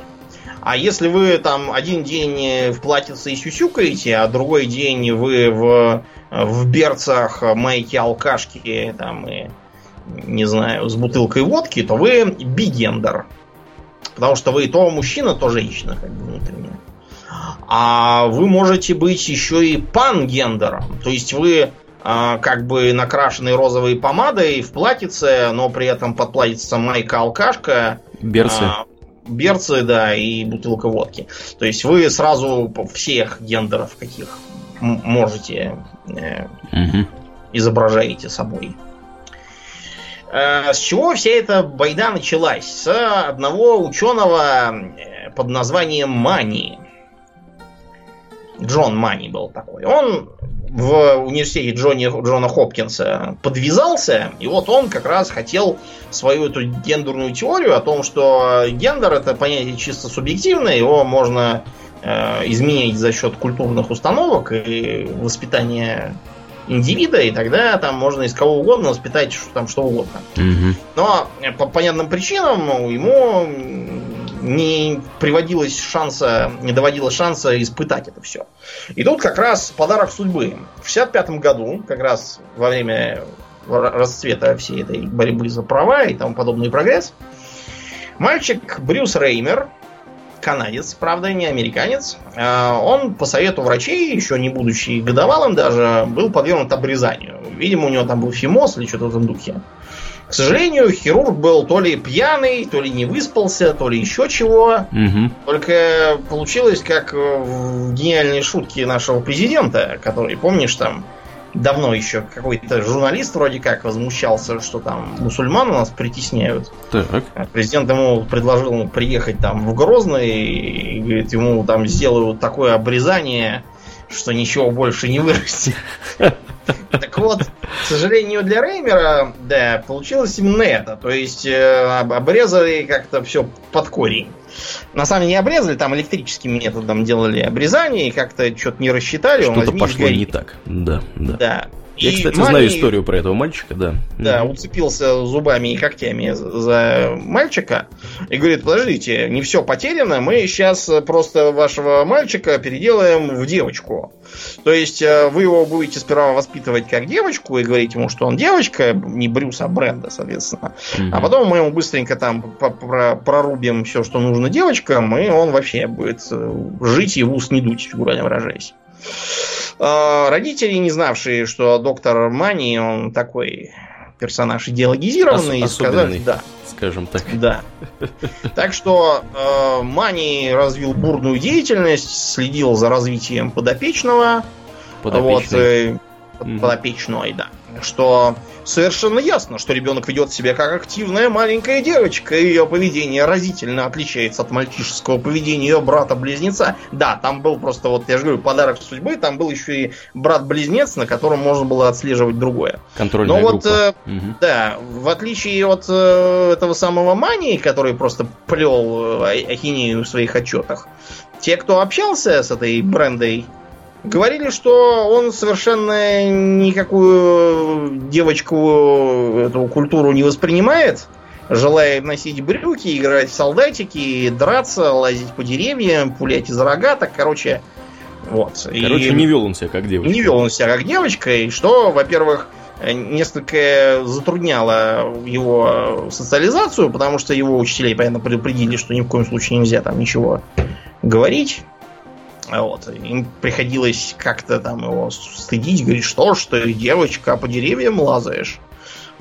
А если вы там один день в платьице и сюсюкаете, а другой день вы в, в берцах майки алкашки там и не знаю, с бутылкой водки, то вы бигендер. Потому что вы то мужчина, то женщина, как бы внутренне. А вы можете быть еще и пангендером. То есть вы а, как бы накрашенный розовой помадой в платьице, но при этом под платьице майка алкашка. Берцы. А, берцы, да, и бутылка водки. То есть вы сразу всех гендеров каких можете э, угу. изображаете собой. Э, с чего вся эта байда началась? С одного ученого э, под названием Мани. Джон Мани был такой. Он в университете Джонни, Джона Хопкинса подвязался, и вот он как раз хотел свою эту гендерную теорию о том, что гендер это понятие чисто субъективное, его можно э, изменить за счет культурных установок и воспитания индивида, и тогда там можно из кого угодно воспитать что, там что угодно. Мгм. Но э, по понятным причинам ему не приводилось шанса, не доводилось шанса испытать это все. И тут как раз подарок судьбы. В 65 году, как раз во время ра- расцвета всей этой борьбы за права и тому подобный прогресс, мальчик Брюс Реймер, канадец, правда, не американец, э, он по совету врачей, еще не будучи годовалым даже, был подвергнут обрезанию. Видимо, у него там был фимоз или что-то в этом духе. К сожалению, хирург был то ли пьяный, то ли не выспался, то ли еще чего. Мгм. Только получилось, как в гениальной шутке нашего президента, который, помнишь, там давно еще какой-то журналист вроде как возмущался, что там мусульман у нас притесняют. Так. Президент ему предложил приехать там в Грозный и говорит, ему там сделают такое обрезание, что ничего больше не вырастет. Так вот, к сожалению для Реймера, да, получилось именно это. То есть э, об- обрезали как-то все под корень. На самом деле не обрезали, там электрическим методом делали обрезание и как-то что-то не рассчитали. Что-то пошло не так. Да, да. Да. Я, И кстати, Мани- знаю историю про этого мальчика, да. да, уцепился зубами и когтями за- мальчика и говорит, подождите, не все потеряно, мы сейчас просто вашего мальчика переделаем в девочку. То есть э, вы его будете сперва воспитывать как девочку и говорить ему, что он девочка, не Брюс, а Бренда, соответственно. Мгм. А потом мы ему быстренько там прорубим все, что нужно девочкам, и он вообще будет э, жить и в ус не дуть, фигурально выражаясь. А, Родители, не знавшие, что доктор Мани, он такой персонаж идеологизированный, Ос- сказали, да, Скажем так. да. Так что э, Мани развил бурную деятельность, следил за развитием подопечного, вот, Подопечный. э, Мгм. подопечной, да. Что совершенно ясно, что ребенок ведет себя как активная маленькая девочка, и ее поведение разительно отличается от мальчишеского поведения ее брата-близнеца. Да, там был просто, вот я же говорю, подарок судьбы, там был еще и брат-близнец, на котором можно было отслеживать другое. Контрольная Но вот, группа. э, Мгм. Да, в отличие от э, этого самого Мании, который просто плел э, ахинею в своих отчетах, те, кто общался с этой брендой, говорили, что он совершенно никакую девочку эту культуру не воспринимает, желая носить брюки, играть в солдатики, драться, лазить по деревьям, пулять из рогаток, короче, вот. Короче, И- не вел он себя как девочка. не вел он себя как девочка, и что, во-первых, несколько затрудняло его социализацию, потому что его учителей, понятно, предупредили, что ни в коем случае нельзя там ничего говорить. А Вот. Им приходилось как-то там его стыдить, говорить, что ж ты, девочка, по деревьям лазаешь.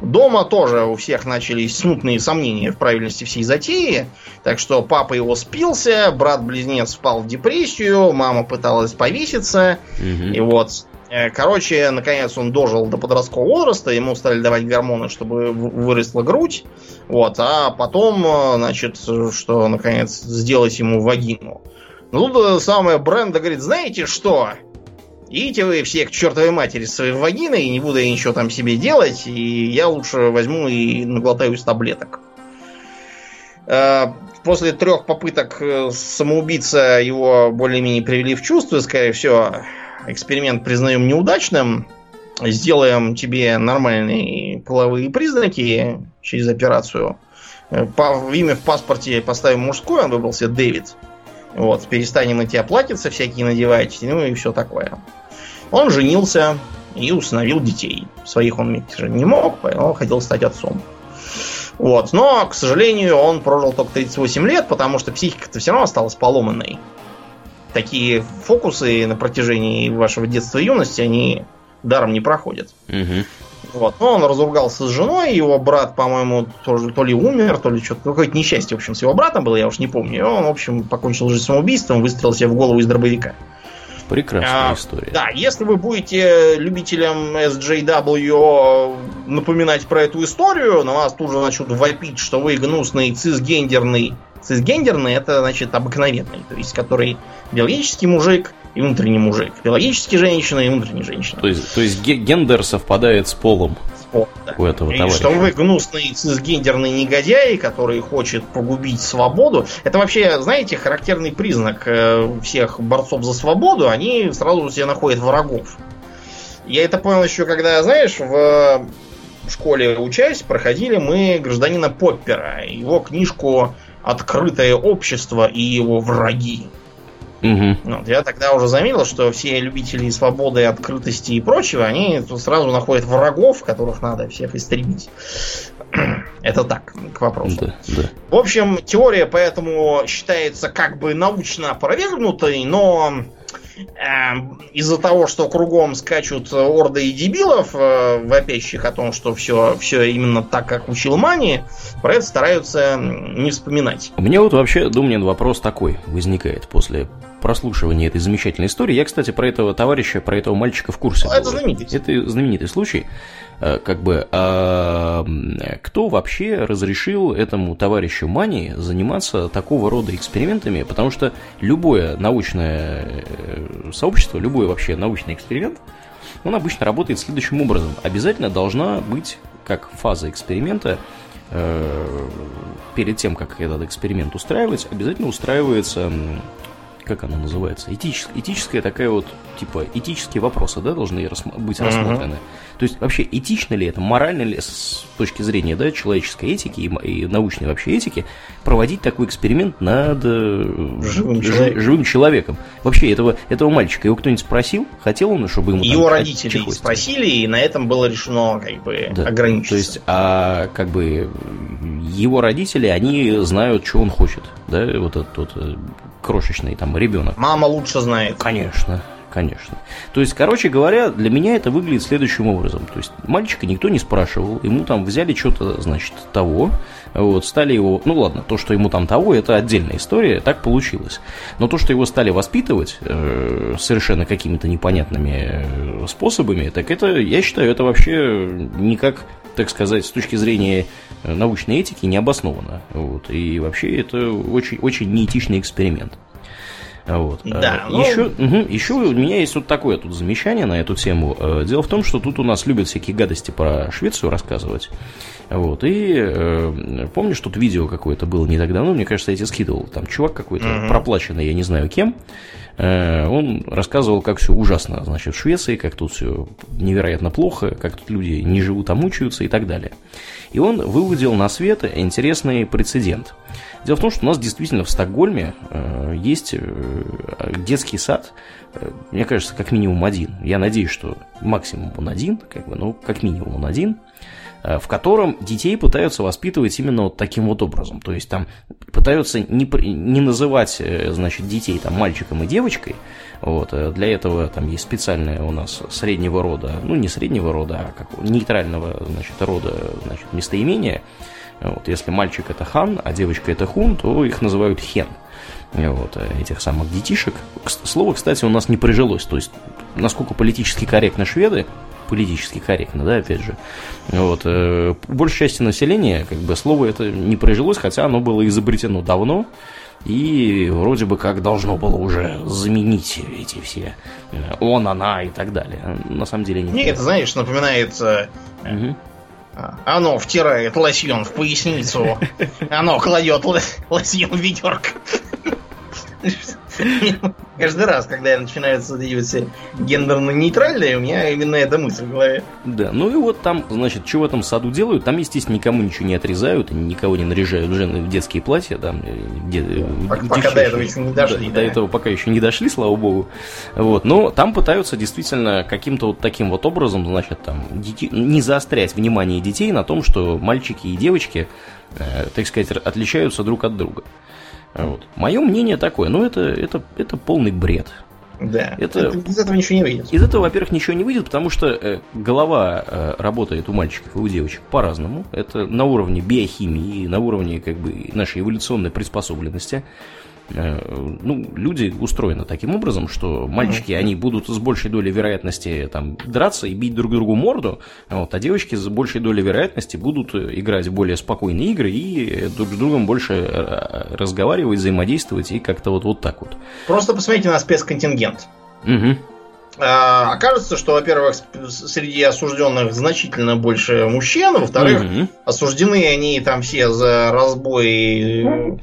Дома тоже у всех начались смутные сомнения в правильности всей затеи. Так что папа его спился, брат-близнец впал в депрессию, мама пыталась повеситься. Мгм. И вот, э, короче, наконец он дожил до подросткового возраста, ему стали давать гормоны, чтобы выросла грудь. Вот, а потом, э, значит, что, наконец, сделать ему вагину. Ну, э, самая Бренда говорит, знаете что? Идите вы все к чертовой матери своей вагиной, и не буду я ничего там себе делать, и я лучше возьму и наглотаюсь таблеток. Э, После трех попыток э, самоубийца его более-менее привели в чувство, сказали, все, эксперимент признаем неудачным, сделаем тебе нормальные половые признаки через операцию. Э, По, имя в паспорте поставим мужское, он выбрал Дэвид. Вот, перестанем тебя платьица всякие надевать, ну и все такое. Он женился и установил детей. Своих он иметь же не мог, поэтому хотел стать отцом. Вот. Но, к сожалению, он прожил только 38 лет, потому что психика-то все равно осталась поломанной. Такие фокусы на протяжении вашего детства и юности, они даром не проходят. Мгм. Вот. Но он разругался с женой, его брат, по-моему, тоже то ли умер, то ли что-то. Ну, какое-то несчастье, в общем, с его братом было, я уж не помню. И он, в общем, покончил жизнь самоубийством, выстрелил себе в голову из дробовика. Прекрасная А, история. Да, если вы будете любителям SJW напоминать про эту историю, на вас тут же начнут вопить, что вы гнусный цисгендерный. Цисгендерный это значит обыкновенный, то есть который биологический мужик и внутренний мужик. Биологический женщина и внутренняя женщина. То есть, то есть ге- гендер совпадает с полом. С да. у этого и товарища. что вы гнусный цисгендерный негодяй, который хочет погубить свободу. Это вообще, знаете, характерный признак э, всех борцов за свободу. Они сразу себе находят врагов. Я это понял еще, когда, знаешь, в школе учась, проходили мы гражданина Поппера, его книжку «Открытое общество и его враги». Угу. Вот, я тогда уже заметил, что все любители свободы, открытости и прочего, они сразу находят врагов, которых надо всех истребить. Это так, к вопросу. Да, да. В общем, теория поэтому считается как бы научно опровергнутой, но из-за того, что кругом скачут орды и дебилов, э, вопящих о том, что все, все именно так, как учил Мани, про это стараются не вспоминать. У меня вот вообще, Думнин, вопрос такой возникает после прослушивания этой замечательной истории. Я, кстати, про этого товарища, про этого мальчика в курсе. Это знаменитый. Это знаменитый случай. Э, как бы, а кто вообще разрешил этому товарищу Мани заниматься такого рода экспериментами? Потому что любое научное э, сообщество, любой вообще научный эксперимент, он обычно работает следующим образом. Обязательно должна быть, как фаза эксперимента, э, перед тем, как этот эксперимент устраивать, обязательно устраивается как она называется, этическая, этическая такая вот, типа, этические вопросы, да, должны рассма- быть рассмотрены. Uh-huh. То есть, вообще, этично ли это, морально ли с точки зрения, да, человеческой этики и, и научной вообще этики проводить такой эксперимент над э, живым, ж, человеком. живым человеком? Вообще, этого, этого мальчика, его кто-нибудь спросил, хотел он, чтобы ему Его родители чехвостить? спросили, и на этом было решено, как бы, да. ограничиться. То есть, а, как бы, его родители, они знают, что он хочет, да, вот этот вот э, крошечный там ребенок. Мама лучше знает. Конечно, конечно. То есть, короче говоря, для меня это выглядит следующим образом. То есть, мальчика никто не спрашивал, ему там взяли что-то, значит, того, вот, стали его, ну ладно, то, что ему там того, это отдельная история, так получилось. Но то, что его стали воспитывать э, совершенно какими-то непонятными э, способами, так это, я считаю, это вообще никак так сказать, с точки зрения э, научной этики не обоснованно. Вот. И вообще это очень, очень неэтичный эксперимент. Вот. Да, ну... еще, угу, еще у меня есть вот такое тут замечание на эту тему. Э, дело в том, что тут у нас любят всякие гадости про Швецию рассказывать. Вот, и э, помнишь, тут видео какое-то было не так давно, мне кажется, я тебе скидывал. Там чувак какой-то угу. проплаченный, я не знаю кем. Э, он рассказывал, как все ужасно, значит, в Швеции, как тут все невероятно плохо, как тут люди не живут, а мучаются и так далее. И он выводил на свет интересный прецедент. Дело в том, что у нас действительно в Стокгольме э, есть э, детский сад, мне кажется, как минимум один. Я надеюсь, что максимум он один, как бы, но как минимум он один – в котором детей пытаются воспитывать именно вот таким вот образом. То есть там пытаются не, не называть, э, значит, детей там мальчиком и девочкой. Вот, э, для этого там есть специальное у нас среднего рода, ну не среднего рода, а как нейтрального, значит, рода, значит, местоимения. Вот, если мальчик это хан, а девочка это хун, то их называют хен вот, этих самых детишек. Слово, кстати, у нас не прижилось. То есть, насколько политически корректно шведы, политически корректно, да, опять же. Вот. Э, большей части населения, как бы, слово это не прижилось, хотя оно было изобретено давно, и вроде бы как должно было уже заменить эти все э, он, она и так далее. На самом деле нет. Мне это, знаешь, напоминает... Угу. Оно втирает лосьон в поясницу, оно кладет лосьон в ведерко. Каждый раз, когда я начинаю эти все гендерно-нейтральные, у меня именно эта мысль в голове. Да, ну и вот там, значит, что в этом саду делают? Там, естественно, никому ничего не отрезают, никого не наряжают жены в детские платья, там, где, пока, пока до этого еще не дошли. Да, да. До этого пока еще не дошли, слава богу. Вот, но там пытаются действительно каким-то вот таким вот образом, значит, там, дети, не заострять внимание детей на том, что мальчики и девочки, э, так сказать, отличаются друг от друга. Вот. Мое мнение такое, ну это, это, это полный бред. Да, это, это, из этого ничего не выйдет. Из этого, во-первых, ничего не выйдет, потому что э, голова э, работает у мальчиков и у девочек по-разному. Это на уровне биохимии, на уровне как бы нашей эволюционной приспособленности. Э, ну, люди устроены таким образом, что мальчики, mm-hmm. они будут с большей долей вероятности там драться и бить друг другу морду, вот, а девочки с большей долей вероятности будут играть в более спокойные игры и друг с другом больше э, разговаривать, взаимодействовать и как-то вот, вот так вот. Просто посмотрите на спецконтингент. Угу. а, окажется, что, во-первых, среди осужденных значительно больше мужчин, во-вторых, угу. осуждены они там все за разбой,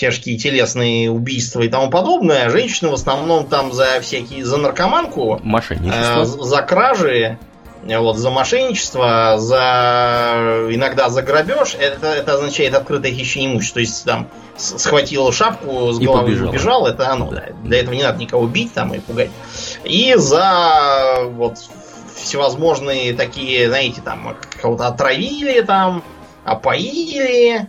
тяжкие телесные убийства и тому подобное, женщины в основном там за всякие, за наркоманку, э, за кражи, вот, за мошенничество, за иногда за грабеж, это, это означает открытое хищение имущества. То есть там схватил шапку с головы и убежал, это оно. Да. Для этого не надо никого бить там и пугать. И за вот всевозможные такие, знаете, там кого-то отравили там, опоили,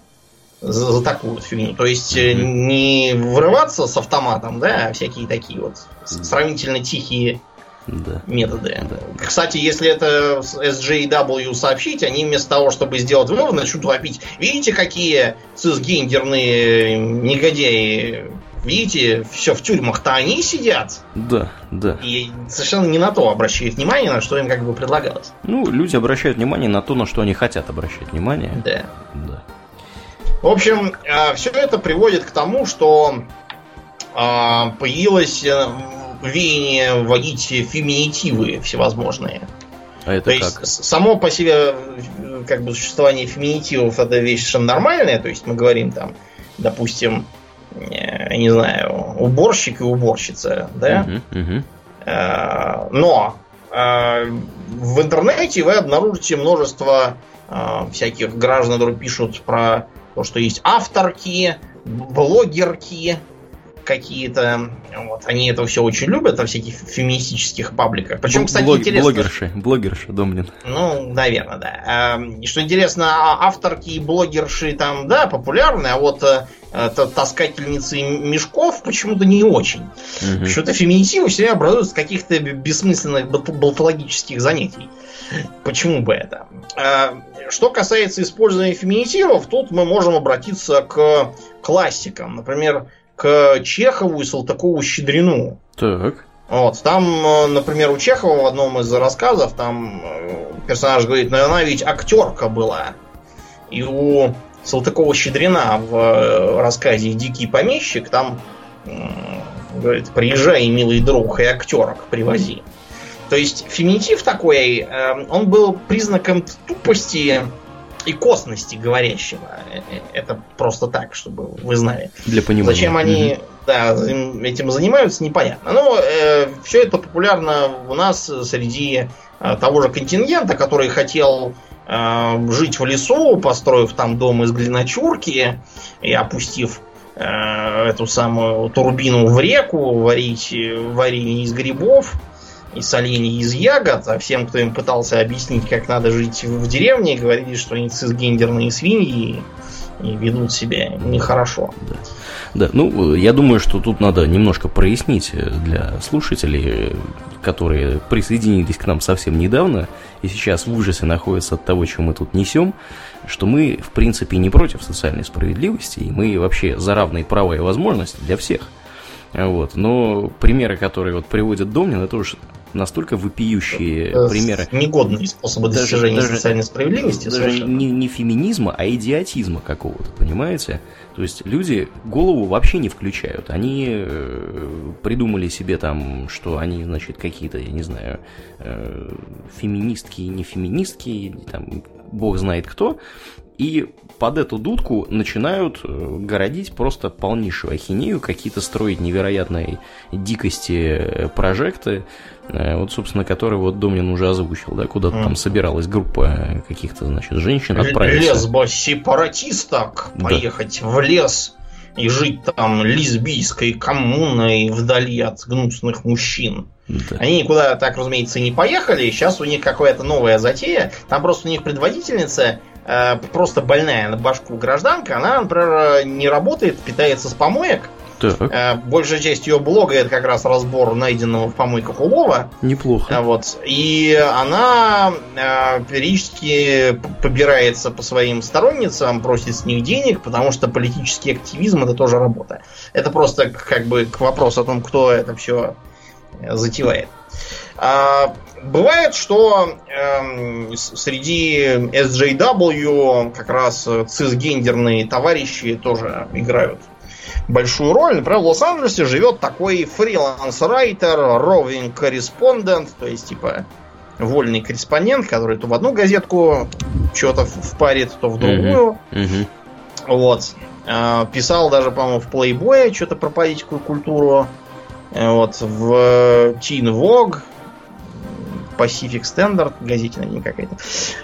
за, за такую вот фигню. То есть mm-hmm. не врываться с автоматом, да, а всякие такие вот сравнительно тихие да. методы. Да. Кстати, если это SJW сообщить, они вместо того, чтобы сделать вывод, начнут вопить. Видите, какие цисгендерные негодяи Видите, все в тюрьмах-то они сидят. Да, да. И совершенно не на то обращают внимание, на что им как бы предлагалось. Ну, люди обращают внимание на то, на что они хотят обращать внимание. Да. Да. В общем, а, все это приводит к тому, что а, появилось э, веяние вводить феминитивы всевозможные. А это то как? есть само по себе как бы существование феминитивов это вещь совершенно нормальная. То есть мы говорим там, допустим, э, не знаю, уборщик и уборщица, да? Угу, угу. Но э, в интернете вы обнаружите множество всяких граждан, которые пишут про то, что есть авторки, блогерки, какие-то. Вот, они это все очень любят во всяких феминистических пабликах. Причем, кстати, Блог, интересно. Блогерши, блогерши, Домнин. Ну, наверное, да. А, что интересно, а авторки и блогерши там, да, популярны, а вот э, таскательницы мешков почему-то не очень. Угу. Почему-то феминитивы все образуются каких-то бессмысленных болтологических занятий. Почему бы это? А, что касается использования феминитивов, тут мы можем обратиться к классикам. Например, к Чехову и Салтыкову Щедрину. Так. Вот, там, э, например, у Чехова в одном из рассказов, там э, персонаж говорит, ну она ведь актерка была. И у Салтыкова Щедрина в э, рассказе Дикий помещик там говорит, приезжай, милый друг, и актерок привози. То есть феминитив такой, он был признаком тупости и косности говорящего. Э, э, это просто так, чтобы вы знали. Для понимания. Зачем они угу. да, этим занимаются, непонятно. Но э, все это популярно у нас среди э, того же контингента, который хотел э, жить в лесу, построив там дом из глиночурки и опустив э, эту самую турбину в реку, варить варенье из грибов и солений из ягод, а всем, кто им пытался объяснить, как надо жить в деревне, говорили, что они цисгендерные свиньи и ведут себя нехорошо. Да. Да, ну, я думаю, что тут надо немножко прояснить для слушателей, которые присоединились к нам совсем недавно и сейчас в ужасе находятся от того, что мы тут несем, что мы, в принципе, не против социальной справедливости, и мы вообще за равные права и возможности для всех. Вот. Но примеры, которые вот приводит Домнин, это уж настолько вопиющие это примеры. Негодные способы даже, достижения даже, социальной справедливости. Даже не, не феминизма, а идиотизма какого-то, понимаете? То есть люди голову вообще не включают. Они э, придумали себе там, что они, значит, какие-то, я не знаю, э, феминистки, не феминистки, там, бог знает кто. И под эту дудку начинают э, городить просто полнейшую ахинею, какие-то строить невероятные дикости э, прожекты, вот, собственно, которые вот Домнин уже озвучил, да, куда-то mm. там собиралась группа каких-то, значит, женщин отправиться. Лесбо сепаратисток да. поехать в лес и жить там лесбийской коммуной вдали от гнусных мужчин. Да. Они никуда так, разумеется, не поехали. Сейчас у них какая-то новая затея. Там просто у них предводительница Э, просто больная на башку гражданка, она, например, не работает, питается с помоек. Так. Э, большая часть ее блога это как раз разбор найденного в помойках улова. Неплохо. Э, вот. И она периодически побирается по своим сторонницам, просит с них денег, потому что политический активизм это тоже работа. Это просто как бы к вопросу о том, кто это все затевает. А, бывает, что э, среди SJW как раз цисгендерные товарищи тоже играют большую роль. Например, в Лос-Анджелесе живет такой фриланс-райтер, ровинг-корреспондент, то есть, типа, вольный корреспондент, который то в одну газетку что-то впарит, то в другую. Вот. А, Писал даже, по-моему, в Playboy что-то про политику и культуру. Э, Вот. В Teen Vogue. Pacific Standard, газете наверное, какая-то.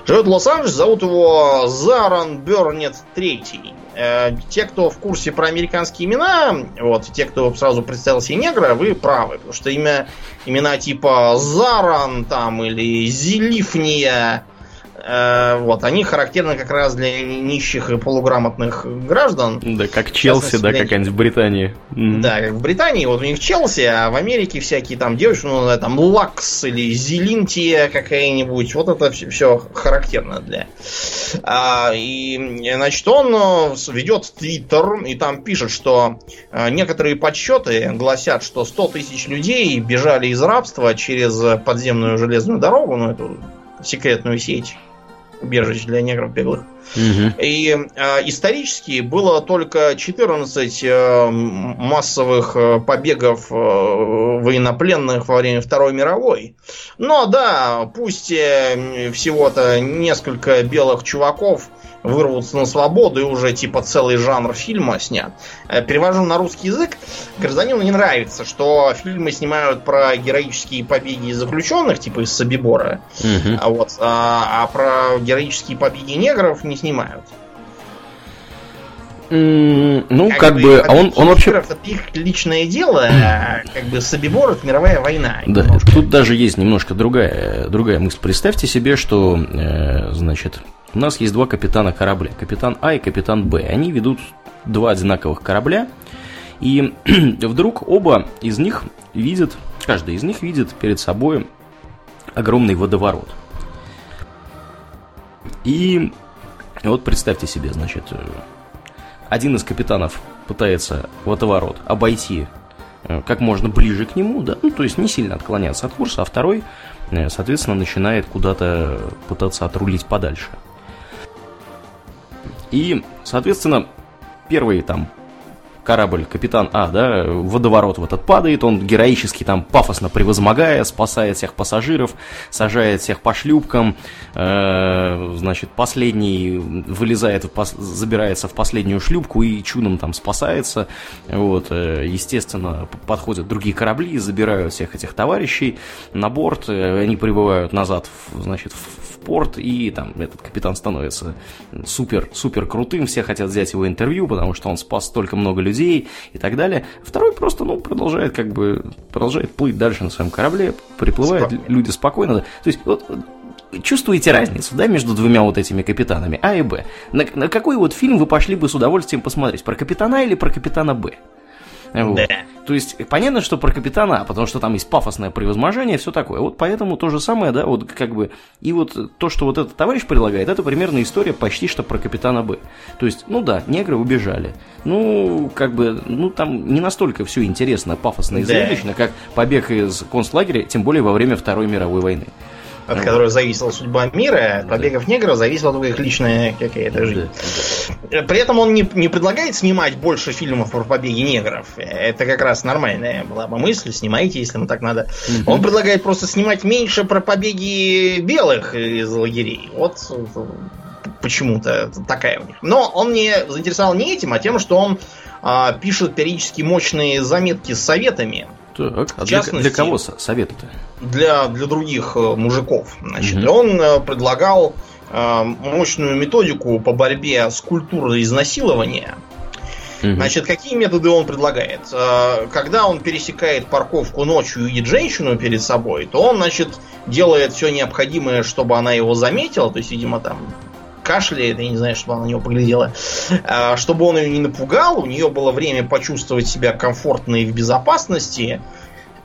Живет в Лос-Анджелесе, зовут его Заран Бернет Третий. Э, Те, кто в курсе про американские имена, вот, те, кто сразу представил себе негра, вы правы, потому что имя, имена типа Заран там или Зелифния, вот, они характерны как раз для нищих и полуграмотных граждан. Да, как Челси, да, какая-нибудь в Британии. Да, как в Британии, вот у них Челси, а в Америке всякие там девочки, ну, там Лакс или Зелинтия какая-нибудь, вот это все, характерно для. А, и, значит, он э, ведет Твиттер и там пишет, что э, некоторые подсчеты гласят, что 100 тысяч людей бежали из рабства через подземную железную дорогу, ну, эту секретную сеть убежищ для негров беглых. И э, исторически было только 14 э, массовых э, побегов э, военнопленных во время Второй мировой. Но да, пусть э, всего-то несколько белых чуваков вырвутся на свободу и уже типа целый жанр фильма снят. Э, Перевожу на русский язык. Гражданину не нравится, что фильмы снимают про героические побеги заключенных, типа из Собибора, Мгм. а, вот, а, а про героические побеги негров не снимают. Ну, как бы, а он, он вообще... это их личное дело, а как бы Собибор это мировая война. Да, немножко. тут даже есть немножко другая, другая мысль. Представьте себе, что, э, значит, у нас есть два капитана корабля. Капитан А и капитан Б. Они ведут два одинаковых корабля. И вдруг оба из них видят, каждый из них видит перед собой огромный водоворот. И вот представьте себе, значит, э, один из капитанов пытается водоворот обойти э, как можно ближе к нему, да, ну, то есть не сильно отклоняться от курса, а второй, э, соответственно, начинает куда-то пытаться отрулить подальше. И, соответственно, первый там корабль, капитан А, да, водоворот в этот падает, он героически там пафосно превозмогая, спасает всех пассажиров, сажает всех по шлюпкам, э, значит, последний вылезает, в пос- забирается в последнюю шлюпку и чудом там спасается, вот, э, естественно, подходят другие корабли, забирают всех этих товарищей на борт, э, они прибывают назад, в, значит, в порт, и там этот капитан становится супер, супер крутым, все хотят взять его интервью, потому что он спас столько много людей и так далее. Второй просто, ну, продолжает как бы, продолжает плыть дальше на своем корабле, приплывают Спокойно. люди спокойно. да. То есть, вот, чувствуете разницу, да, между двумя вот этими капитанами, А и Б? На, на какой вот фильм вы пошли бы с удовольствием посмотреть? Про капитана или про капитана Б? Вот. Да. То есть, понятно, что про капитана, А, потому что там есть пафосное превозможение, все такое. Вот поэтому то же самое, да, вот как бы. И вот то, что вот этот товарищ предлагает, это примерно история почти что про капитана Б. То есть, ну да, негры убежали. Ну, как бы, ну там не настолько все интересно, пафосно и Да. зрелищно, как побег из концлагеря, тем более во время Второй мировой войны. От которой зависела судьба мира, от побегов негров зависела только их личная какая-то жизнь. При этом он не, не предлагает снимать больше фильмов про побеги негров. Это как раз нормальная была бы мысль. Снимайте, если вам так надо. Он предлагает просто снимать меньше про побеги белых из лагерей. Вот почему-то такая у них. Но он мне заинтересовал не этим, а тем, что он а, пишет периодически мощные заметки с советами Так, а В для, для кого со- советы-то? для, для других э, мужиков. Значит, и он э, предлагал э, мощную методику по борьбе с культурой изнасилования. Мгм. Значит, какие методы он предлагает? Когда он пересекает парковку ночью и видит женщину перед собой, то он, значит, делает все необходимое, чтобы она его заметила, то есть, видимо, там кашляет, я не знаю, чтобы она на него поглядела, Э, чтобы он ее не напугал, у нее было время почувствовать себя комфортно и в безопасности,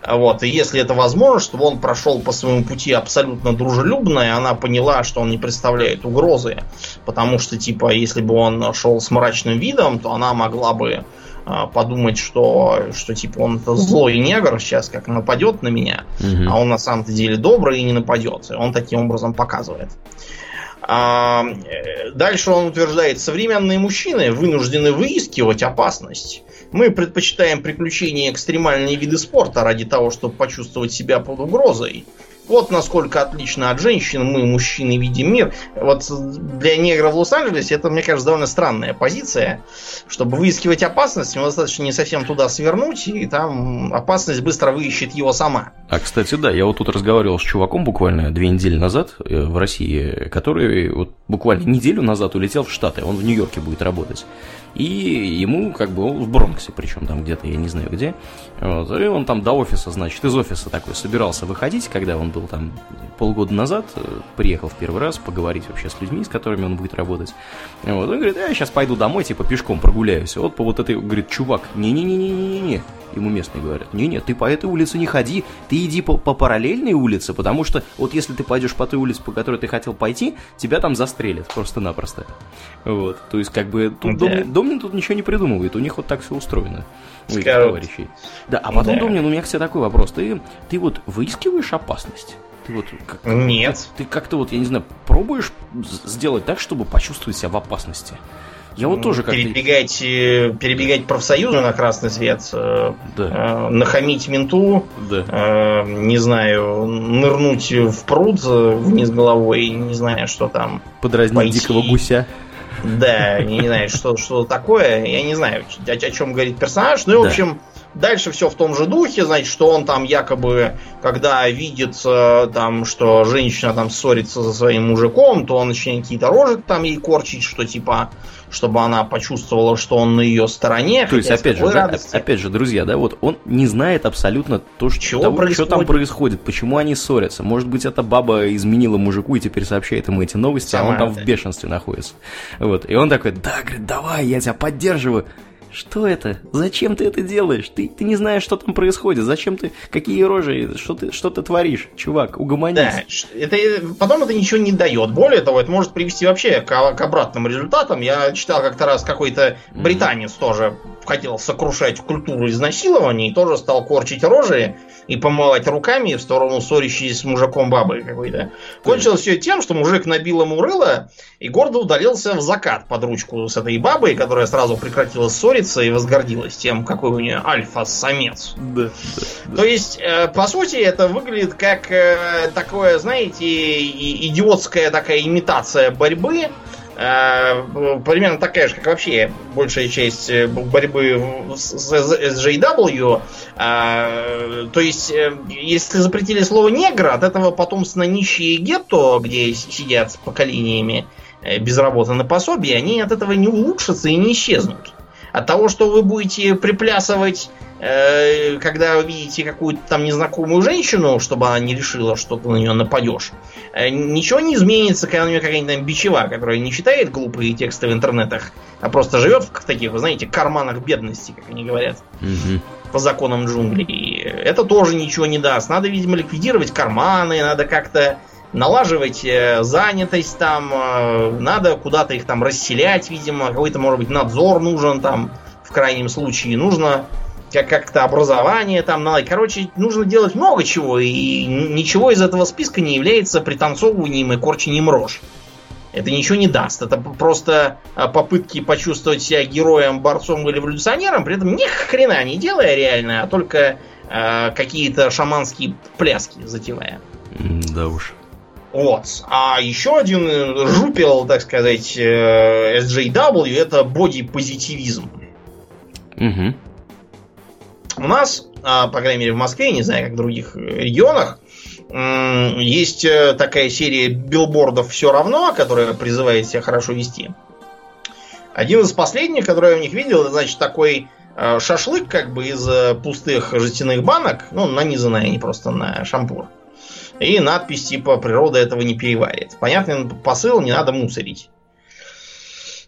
вот, и если это возможно, чтобы он прошел по своему пути абсолютно дружелюбно, и она поняла, что он не представляет угрозы, потому что, типа, если бы он шел с мрачным видом, то она могла бы а, подумать, что, что типа он это злой негр сейчас как нападет на меня, Мгм. а он на самом-то деле добрый и не нападет. И он таким образом показывает. А, э, дальше он утверждает, современные мужчины вынуждены выискивать опасность. Мы предпочитаем приключения экстремальные виды спорта ради того, чтобы почувствовать себя под угрозой. Вот насколько отлично от женщин мы, мужчины, видим мир. Вот для негра в Лос-Анджелесе это, мне кажется, довольно странная позиция. Чтобы выискивать опасность, ему достаточно не совсем туда свернуть, и там опасность быстро выищет его сама. А, кстати, да, я вот тут разговаривал с чуваком буквально две недели назад э, в России, который вот буквально неделю назад улетел в Штаты, он в Нью-Йорке будет работать. И ему как бы в Бронксе, причем там где-то, я не знаю где. Вот, и он там до офиса, значит, из офиса такой собирался выходить, когда он был там полгода назад, э, приехал в первый раз поговорить вообще с людьми, с которыми он будет работать. Вот, он говорит, я сейчас пойду домой, типа пешком прогуляюсь. Вот по вот этой, говорит, чувак, не-не-не-не-не-не, ему местные говорят, не-не, ты по этой улице не ходи, ты иди по, по параллельной улице, потому что вот если ты пойдешь по той улице, по которой ты хотел пойти, тебя там застрелят просто-напросто. Вот, то есть как бы тут да. Домнин, Домнин тут ничего не придумывает, у них вот так все устроено. У этих товарищей. Да, а потом, да. Домнин, у меня, кстати, такой вопрос. Ты, ты вот выискиваешь опасность? Ты вот как, Нет. Ты как-то вот, я не знаю, пробуешь сделать так, чтобы почувствовать себя в опасности? Я вот тоже как перебегать, э, перебегать профсоюзу на красный свет, э, да. э, нахамить менту, да. э, не знаю, нырнуть в пруд э, вниз головой, не знаю, что там. Подразнить пойти. дикого гуся. Да, не, знаю, что, что такое. Я не знаю, о, о чем говорит персонаж. Ну и, в общем, Дальше все в том же духе, значит, что он там якобы, когда видит там, что женщина там ссорится со своим мужиком, то он начинает какие-то рожи там ей корчить, что типа, чтобы она почувствовала, что он на ее стороне. То есть, опять же, да, опять же, друзья, да, вот он не знает абсолютно то, что, Чего того, что там происходит, почему они ссорятся. Может быть, эта баба изменила мужику и теперь сообщает ему эти новости, Сама а он там это. в бешенстве находится. Вот. И он такой, да, говорит, давай, я тебя поддерживаю. Что это? Зачем ты это делаешь? Ты, ты не знаешь, что там происходит. Зачем ты... Какие рожи? Что ты, что ты творишь? Чувак, угомонись. Да, это, потом это ничего не дает. Более того, это может привести вообще к, к обратным результатам. Я читал как-то раз какой-то британец mm-hmm. тоже хотел сокрушать культуру изнасилований, и тоже стал корчить рожи и помывать руками в сторону ссорящейся с мужиком бабы какой-то. Кончилось все тем, что мужик набил ему рыло и гордо удалился в закат под ручку с этой бабой, которая сразу прекратила ссориться и возгордилась тем, какой у нее альфа-самец. Да, да, да. То есть, э, по сути, это выглядит как э, такое, знаете, идиотская такая имитация борьбы, примерно такая же, как вообще большая часть э, борьбы с SJW. Э, то есть, если запретили слово негра, от этого потомственно нищие гетто, где сидят поколениями без работы на пособие, они от этого не улучшатся и не исчезнут. От того, что вы будете приплясывать Э, когда вы видите какую-то там незнакомую женщину, чтобы она не решила, что ты на нее нападешь, э, ничего не изменится, когда у нее какая-нибудь там бичева, которая не читает глупые тексты в интернетах, а просто живет в таких, вы знаете, карманах бедности, как они говорят. Угу. По законам джунглей. Это тоже ничего не даст. Надо, видимо, ликвидировать карманы, надо как-то налаживать э, занятость там, надо куда-то их там расселять, видимо, какой-то, может быть, надзор нужен там, в крайнем случае. Нужно как как-то образование там надо. Короче, нужно делать много чего, и ничего из этого списка не является пританцовыванием и корчением рож. Это ничего не даст. Это просто а, попытки почувствовать себя героем, борцом или революционером, при этом ни хрена не делая реально, а только э, какие-то шаманские пляски затевая. Да уж. Вот. А еще один жупел, так сказать, э, SJW, это бодипозитивизм. Угу. У нас, а, по крайней мере в Москве, не знаю, как в других регионах, есть э, такая серия билбордов «Все равно», которая призывает себя хорошо вести. Один из последних, который я у них видел, значит, такой э, шашлык как бы из э, пустых жестяных банок, ну, нанизанные они просто на шампур. И надпись типа «Природа этого не переварит». Понятный посыл, не надо мусорить.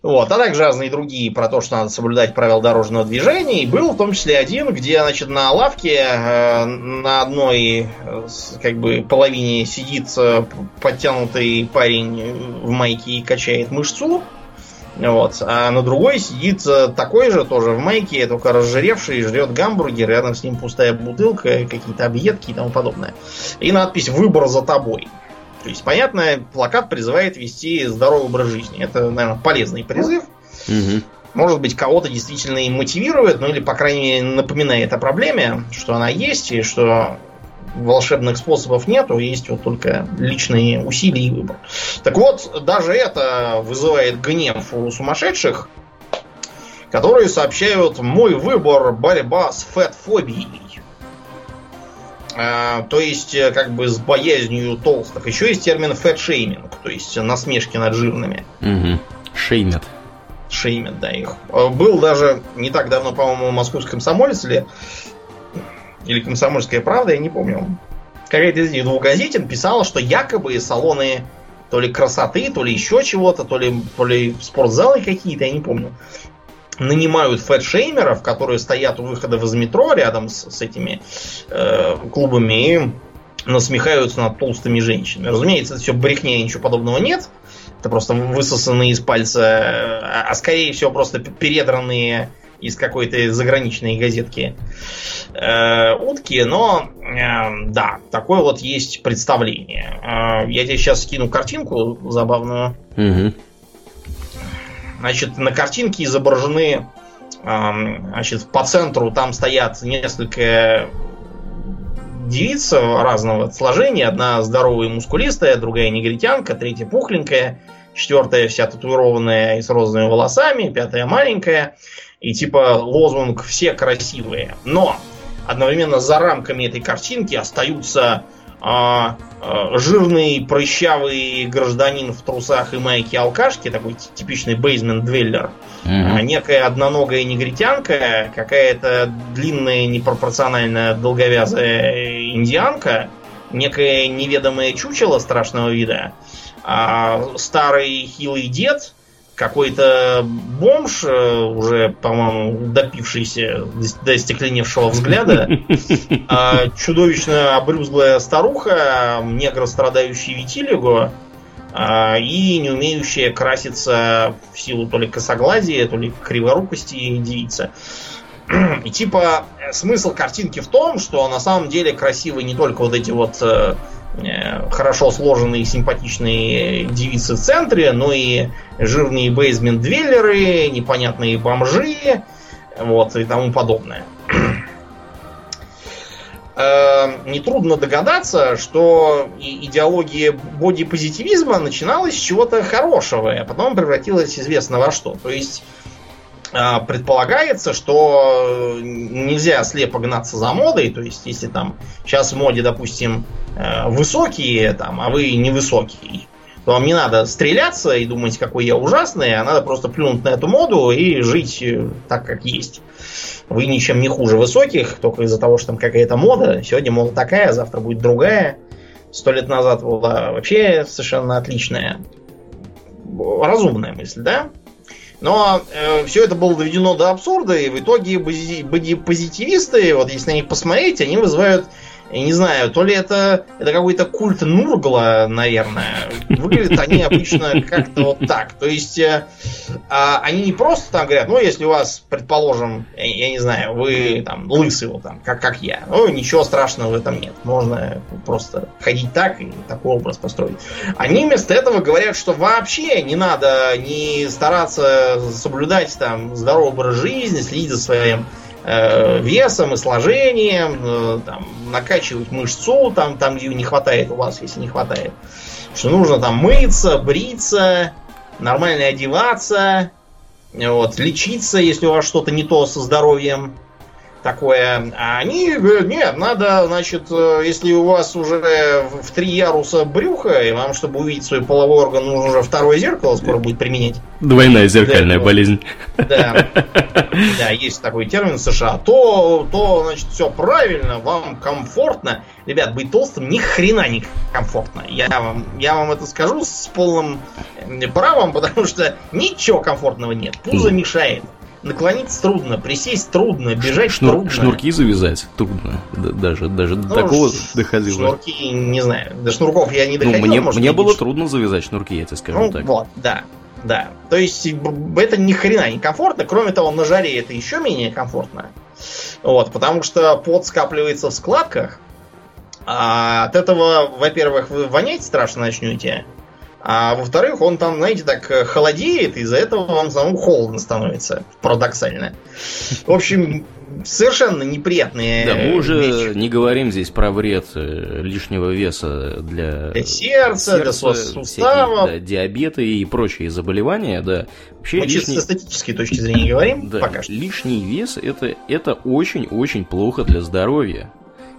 Вот, а также разные другие про то, что надо соблюдать правила дорожного движения. И был в том числе один, где, значит, на лавке э, на одной э, как бы половине сидит э, подтянутый парень в майке и качает мышцу. Вот. А на другой сидит э, такой же, тоже в майке, только разжиревший, жрет гамбургер, рядом с ним пустая бутылка, какие-то объедки и тому подобное. И надпись «Выбор за тобой». То есть, понятно, плакат призывает вести здоровый образ жизни. Это, наверное, полезный призыв. Мгм. Может быть, кого-то действительно и мотивирует, ну или, по крайней мере, напоминает о проблеме, что она есть, и что волшебных способов нету, есть вот только личные усилия и выбор. Так вот, даже это вызывает гнев у сумасшедших, которые сообщают «Мой выбор – борьба с фэтфобией». А, то есть, э, как бы с боязнью толстых. Еще есть термин фэтшейминг, то есть насмешки над жирными. Мгм. Шеймят. Шеймят, да, их. Э, Был даже не так давно, по-моему, московский комсомолец или, или комсомольская правда, я не помню. Какая-то из двух газетин писала, что якобы салоны то ли красоты, то ли еще чего-то, то ли, то ли спортзалы какие-то, я не помню, нанимают фэтшеймеров, которые стоят у выхода из метро рядом с, с этими э, клубами и насмехаются над толстыми женщинами. Разумеется, это все брехня, ничего подобного нет. Это просто высосанные из пальца, а, а скорее всего просто передранные из какой-то заграничной газетки э, утки, но э, да, такое вот есть представление. Э, я тебе сейчас скину картинку забавную. Мгм. Значит, на картинке изображены, значит, по центру там стоят несколько девиц разного сложения. Одна здоровая и мускулистая, другая негритянка, третья пухленькая, четвертая вся татуированная и с розовыми волосами, пятая маленькая. И типа лозунг «все красивые». Но одновременно за рамками этой картинки остаются а, а, жирный, прыщавый гражданин в трусах и майке алкашки, такой типичный бейсмент-двеллер, а, Мгм. некая одноногая негритянка, какая-то длинная, непропорционально долговязая индианка, некое неведомое чучело страшного вида, а, старый хилый дед, какой-то бомж, э, уже, по-моему, допившийся до- стекленевшего взгляда, а, чудовищно обрюзглая старуха, негр, страдающий витилиго, а, и не умеющая краситься в силу то ли косоглазия, то ли криворукости девица. И типа смысл картинки в том, что на самом деле красивы не только вот эти вот э, хорошо сложенные, симпатичные девицы в центре, но и жирные бейсмент-двеллеры, непонятные бомжи, вот, и тому подобное. Э, Нетрудно догадаться, что идеология бодипозитивизма начиналась с чего-то хорошего, а потом превратилась известно во что. То есть предполагается, что нельзя слепо гнаться за модой. То есть, если там сейчас в моде, допустим, э, высокие, там, а вы невысокий, то вам не надо стреляться и думать, какой я ужасный, а надо просто плюнуть на эту моду и жить э, так, как есть. Вы ничем не хуже высоких, только из-за того, что там какая-то мода. Сегодня мода такая, завтра будет другая. Сто лет назад была вообще совершенно отличная, разумная мысль, да? Но все это было доведено до абсурда, и в итоге бодипозитивисты, вот если на них посмотреть, они вызывают, я не знаю, то ли это, это какой-то культ Нургла, наверное. Выглядят они обычно как-то вот так. То есть э, а, они не просто там говорят, ну, если у вас, предположим, я, я не знаю, вы там лысый, вот там, как, как я, ну, ничего страшного в этом нет. Можно просто ходить так и такой образ построить. Они вместо этого говорят, что вообще не надо не стараться соблюдать там здоровый образ жизни, следить за своим весом и сложением, э, там, накачивать мышцу там, там, где не хватает у вас, если не хватает. Что нужно там мыться, бриться, нормально одеваться, вот, лечиться, если у вас что-то не то со здоровьем такое. А они говорят, нет, надо, значит, э, если у вас уже в в три яруса брюха, и вам, чтобы увидеть свой половой орган, нужно уже второе зеркало скоро будет применять. Двойная зеркальная Да. болезнь. Да, да, есть такой термин в США. То, то, значит, все правильно, вам комфортно. Ребят, быть толстым ни хрена не комфортно. Я вам, я вам это скажу с полным э, правом, потому что ничего комфортного нет. Пузо мешает. Наклониться трудно, присесть трудно, бежать Шнур- трудно. шнурки завязать трудно. Д- даже даже до Ну, такого ш- доходило. Шнурки, не знаю. До шнурков я не Ну, доходил. мне, может, мне было ш- трудно завязать шнурки, я тебе скажу Ну, так. вот, да. Да. То есть это ни хрена не комфортно. Кроме того, на жаре это еще менее комфортно. Вот, потому что пот скапливается в складках. А от этого, во-первых, вы вонять страшно начнете. А во-вторых, он там, знаете, так э, холодеет, из-за этого вам самому холодно становится. Парадоксально. В общем, совершенно неприятные Да, мы уже вещи. не говорим здесь про вред э, лишнего веса для, Для сердца, для всякие, суставов. да, диабеты и прочие заболевания, да. Вообще Мы чисто лишний, с эстетической точки зрения говорим, да, пока что. лишний вес это, это очень-очень плохо для здоровья.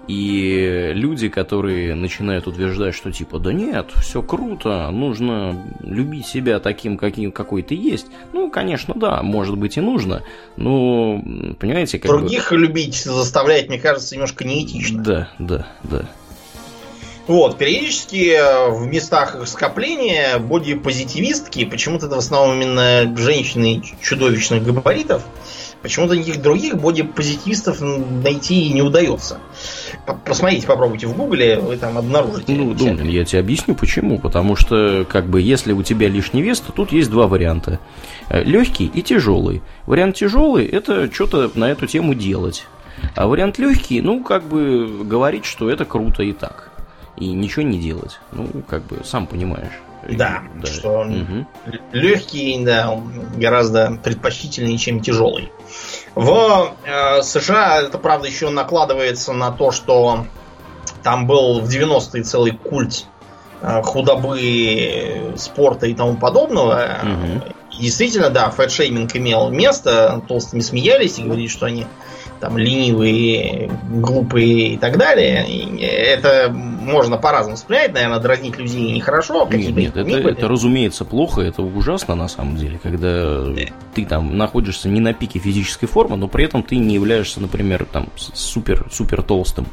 И люди, которые начинают утверждать, что типа, да нет, все круто, нужно любить себя таким, каким, какой ты есть. Ну, конечно, да, может быть и нужно. Но, понимаете, как бы- Других любить, заставлять, мне кажется, немножко неэтично. Да, да, да. Вот, периодически в местах их скопления бодипозитивистки, почему-то это в основном именно женщины чудовищных габаритов, почему-то никаких других бодипозитивистов найти не удается. По- Посмотрите, попробуйте в гугле, вы там обнаружите. Ну. Домнин, я тебе объясню почему. Потому что, как бы, если у тебя лишний вес, то тут есть два варианта. Легкий и тяжелый. Вариант тяжелый – это что-то на эту тему делать. А вариант легкий, ну, как бы, говорить, что это круто и так. И ничего не делать. Ну, как бы, сам понимаешь. Да, что Мгм. легкий, да, он гораздо предпочтительнее, чем тяжелый. В э, США это, правда, еще накладывается на то, что там был в 90-е целый культ э, худобы, спорта и тому подобного. Мгм. И действительно, да, фэтшейминг имел место, толстыми смеялись и говорили, что они там ленивые, глупые и так далее. И это можно по-разному вспоминать, наверное, дразнить людей нехорошо. какие Нет, нет, это, были. это, разумеется, плохо, это ужасно на самом деле, когда ты там находишься не на пике физической формы, но при этом ты не являешься, например, там супер, супер толстым.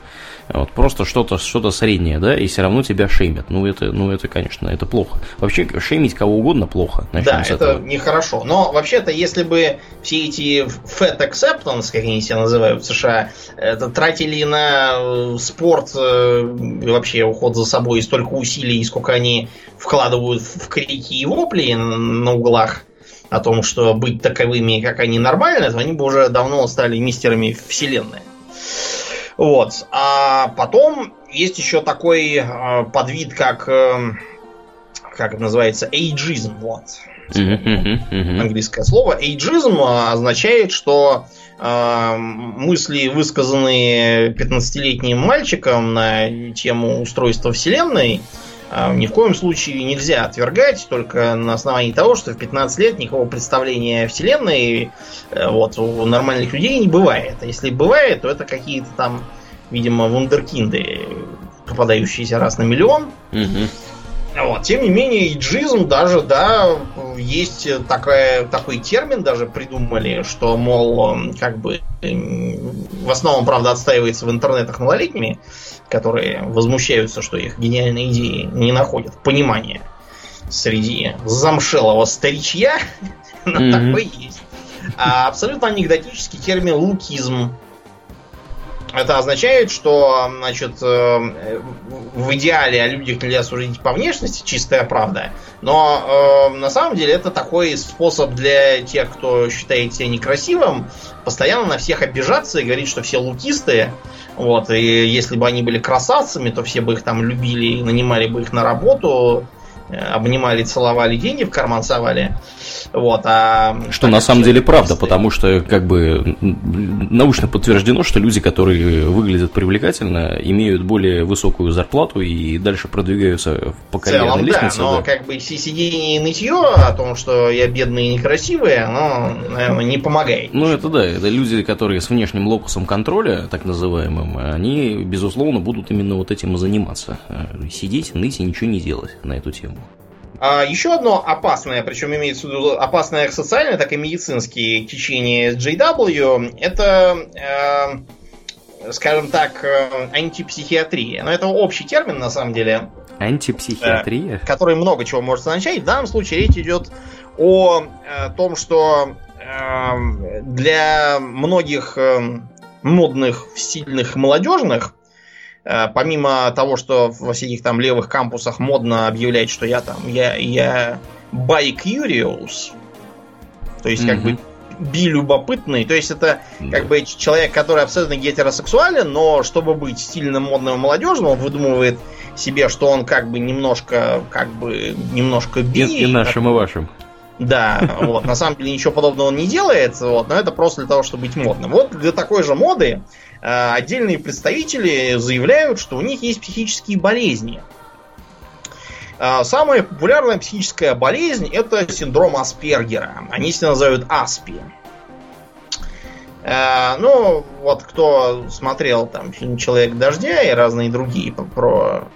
Вот, просто что-то что среднее, да, и все равно тебя шеймят. Ну, это, ну, это, конечно, это плохо. Вообще, шеймить кого угодно плохо. Начнем Да, с это этого. нехорошо. Но вообще-то, если бы все эти fat acceptance, как они себя называют в США, это тратили на э, спорт э, вообще уход за собой столько усилий, сколько они вкладывают в крики и вопли на углах о том, что быть таковыми, как они, нормально, то они бы уже давно стали мистерами вселенной. Вот. А потом есть еще такой э, подвид, как э, как это называется, эйджизм. Вот английское слово. Эйджизм означает, что а, мысли, высказанные 15-летним мальчиком на тему устройства Вселенной, а, ни в коем случае нельзя отвергать только на основании того, что в 15 лет никакого представления о Вселенной э, вот, у нормальных людей не бывает. А если бывает, то это какие-то там, видимо, вундеркинды, попадающиеся раз на миллион. Мгм. Вот. Тем не менее, иджизм даже, да, есть такая, такой термин даже придумали, что, мол, как бы эм, в основном, правда, отстаивается в интернетах малолетними, которые возмущаются, что их гениальные идеи не находят понимания среди замшелого старичья, но такой есть. А абсолютно анекдотический термин лукизм. Это означает, что, значит, э, в идеале о людях нельзя судить по внешности, чистая правда. Но э, на самом деле это такой способ для тех, кто считает себя некрасивым, постоянно на всех обижаться и говорить, что все лукисты. Вот, и если бы они были красавцами, то все бы их там любили и нанимали бы их на работу, обнимали, целовали, деньги в карман совали. Вот, а Что на как самом деле правда, потому что как бы научно подтверждено, что люди, которые выглядят привлекательно, имеют более высокую зарплату и дальше продвигаются по карьерной целом, да, лестнице. но да. как бы си- сидение и нытье о том, что я бедный и некрасивый, оно, наверное, не помогает. Ну, это да, это люди, которые с внешним локусом контроля, так называемым, они, безусловно, будут именно вот этим и заниматься. Э, Сидеть, ныть и ничего не делать на эту тему. А еще одно опасное, причем имеется в виду опасное как социальное, так и медицинские течение JW, это, э, скажем так, э, антипсихиатрия. Но это общий термин, на самом деле, Антипсихиатрия? который много чего может означать. В данном случае речь идет о э, том, что э, для многих э, модных, стильных, молодежных, э, помимо того, что во всяких там левых кампусах модно объявлять, что я там, я, я bi-curious, то есть как Мгм. бы билюбопытный. То есть это как бы человек, который абсолютно гетеросексуален, но чтобы быть стильным, модным, молодежным, он выдумывает себе, что он как бы немножко, как бы немножко би. И, и нашим, и вашим. Да, вот. На самом деле ничего подобного он не делает, вот, но это просто для того, чтобы быть модным. Вот для такой же моды э, отдельные представители заявляют, что у них есть психические болезни. Э, самая популярная психическая болезнь это синдром Аспергера. Они себя называют Аспи. Э, ну, вот кто смотрел там фильм Человек дождя и разные другие про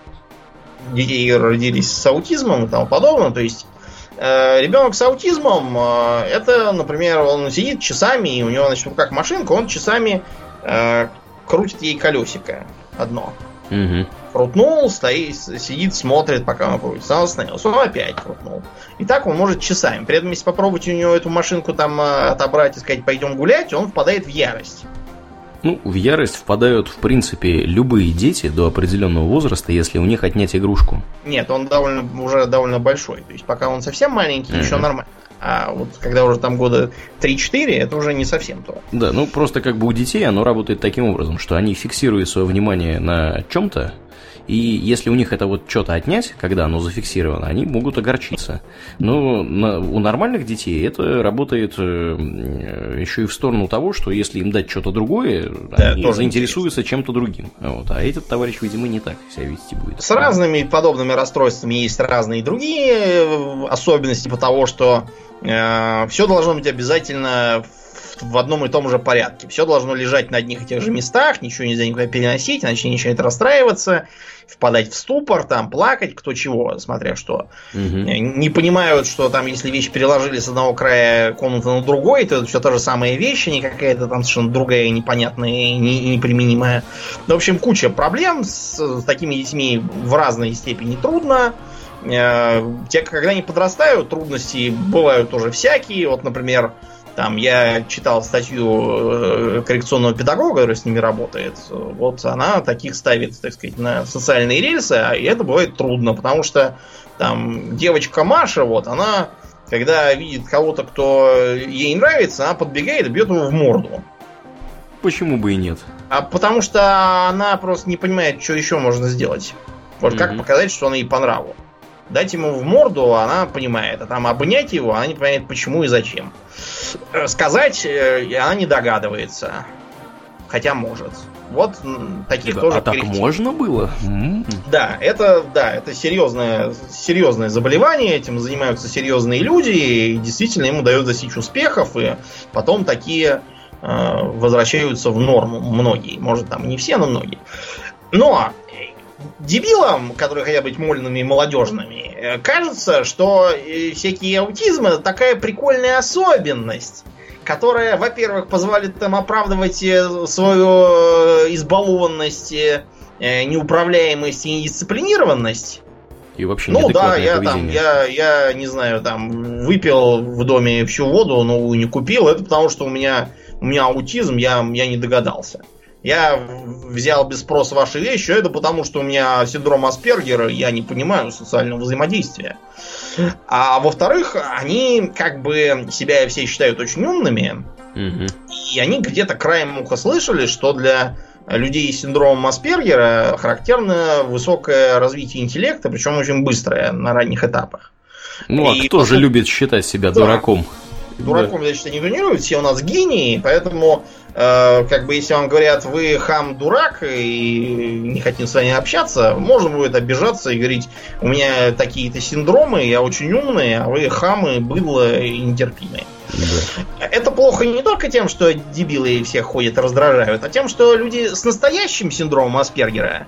детей родились с аутизмом и тому подобное, то есть Э, ребенок с аутизмом, э, это, например, он сидит часами, и у него, значит, руках машинка, он часами э, крутит ей колесико одно. Угу. Крутнул, стоит, сидит, смотрит, пока он крутится. Он остановился, он опять крутнул. И так он может часами. При этом, если попробовать у него эту машинку там э, отобрать и сказать, пойдем гулять, он впадает в ярость. Ну, в ярость впадают, в принципе, любые дети до определенного возраста, если у них отнять игрушку. Нет, он довольно, уже довольно большой. То есть, пока он совсем маленький, mm-hmm. еще нормально. А вот когда уже там года 3-4, это уже не совсем то. Да, ну просто как бы у детей оно работает таким образом, что они фиксируют свое внимание на чем-то, и если у них это вот что-то отнять, когда оно зафиксировано, они могут огорчиться. Но на, у нормальных детей это работает э, еще и в сторону того, что если им дать что-то другое, да, они заинтересуются чем-то другим. Вот. А этот товарищ, видимо, не так себя вести будет. С разными подобными расстройствами есть разные другие э, особенности по того, что э, все должно быть обязательно в одном и том же порядке. Все должно лежать на одних и тех же местах, ничего нельзя никуда переносить, иначе начинает расстраиваться, впадать в ступор, там, плакать, кто чего, смотря что. Угу. Не понимают, что там, если вещь переложили с одного края комнаты на другой, то это все та же самая вещь, а не какая-то там совершенно другая, непонятная и неприменимая. Ну, в общем, куча проблем с, с такими детьми в разной степени трудно. Э, те, когда они подрастают, трудности бывают тоже всякие. Вот, например, там я читал статью э, коррекционного педагога, который с ними работает. Вот она таких ставит, так сказать, на социальные рельсы, а это бывает трудно, потому что там девочка Маша, вот, она, когда видит кого-то, кто ей нравится, она подбегает и бьет его в морду. Почему бы и нет? А потому что она просто не понимает, что еще можно сделать. Вот mm-hmm. как показать, что она ей по нраву дать ему в морду, она понимает. А там обнять его, она не понимает, почему и зачем. Э, сказать э, она не догадывается. Хотя может. Вот таких да, тоже. А так можно было? Да, это да, это серьезное, серьезное заболевание, этим занимаются серьезные люди, и действительно ему дают достичь успехов, и потом такие э, возвращаются в норму многие. Может, там не все, но многие. Но дебилам, которые хотят быть мольными и молодежными, э, кажется, что э, всякие аутизмы это такая прикольная особенность, которая, во-первых, позволит им оправдывать э, свою избалованность, неуправляемость и недисциплинированность. И вообще Ну да, я там, я, я не знаю, там выпил в доме всю воду, но не купил. Это потому, что у меня, у меня аутизм, я, я не догадался. Я взял без спроса ваши вещи, это потому, что у меня синдром Аспергера, я не понимаю социального взаимодействия. А во-вторых, они как бы себя все считают очень умными, угу. и они где-то краем уха слышали, что для людей с синдромом Аспергера характерно высокое развитие интеллекта, причем очень быстрое на ранних этапах. Ну, а и кто же любит считать себя да. дураком? Дураком, да. значит, не любят, все у нас гении, поэтому Э, как бы если вам говорят, вы хам дурак и не хотим с вами общаться, можно будет обижаться и говорить, у меня такие-то синдромы, я очень умный, а вы хамы, быдло и нетерпимые. Да. Это плохо не только тем, что дебилы всех ходят раздражают, а тем, что люди с настоящим синдромом Аспергера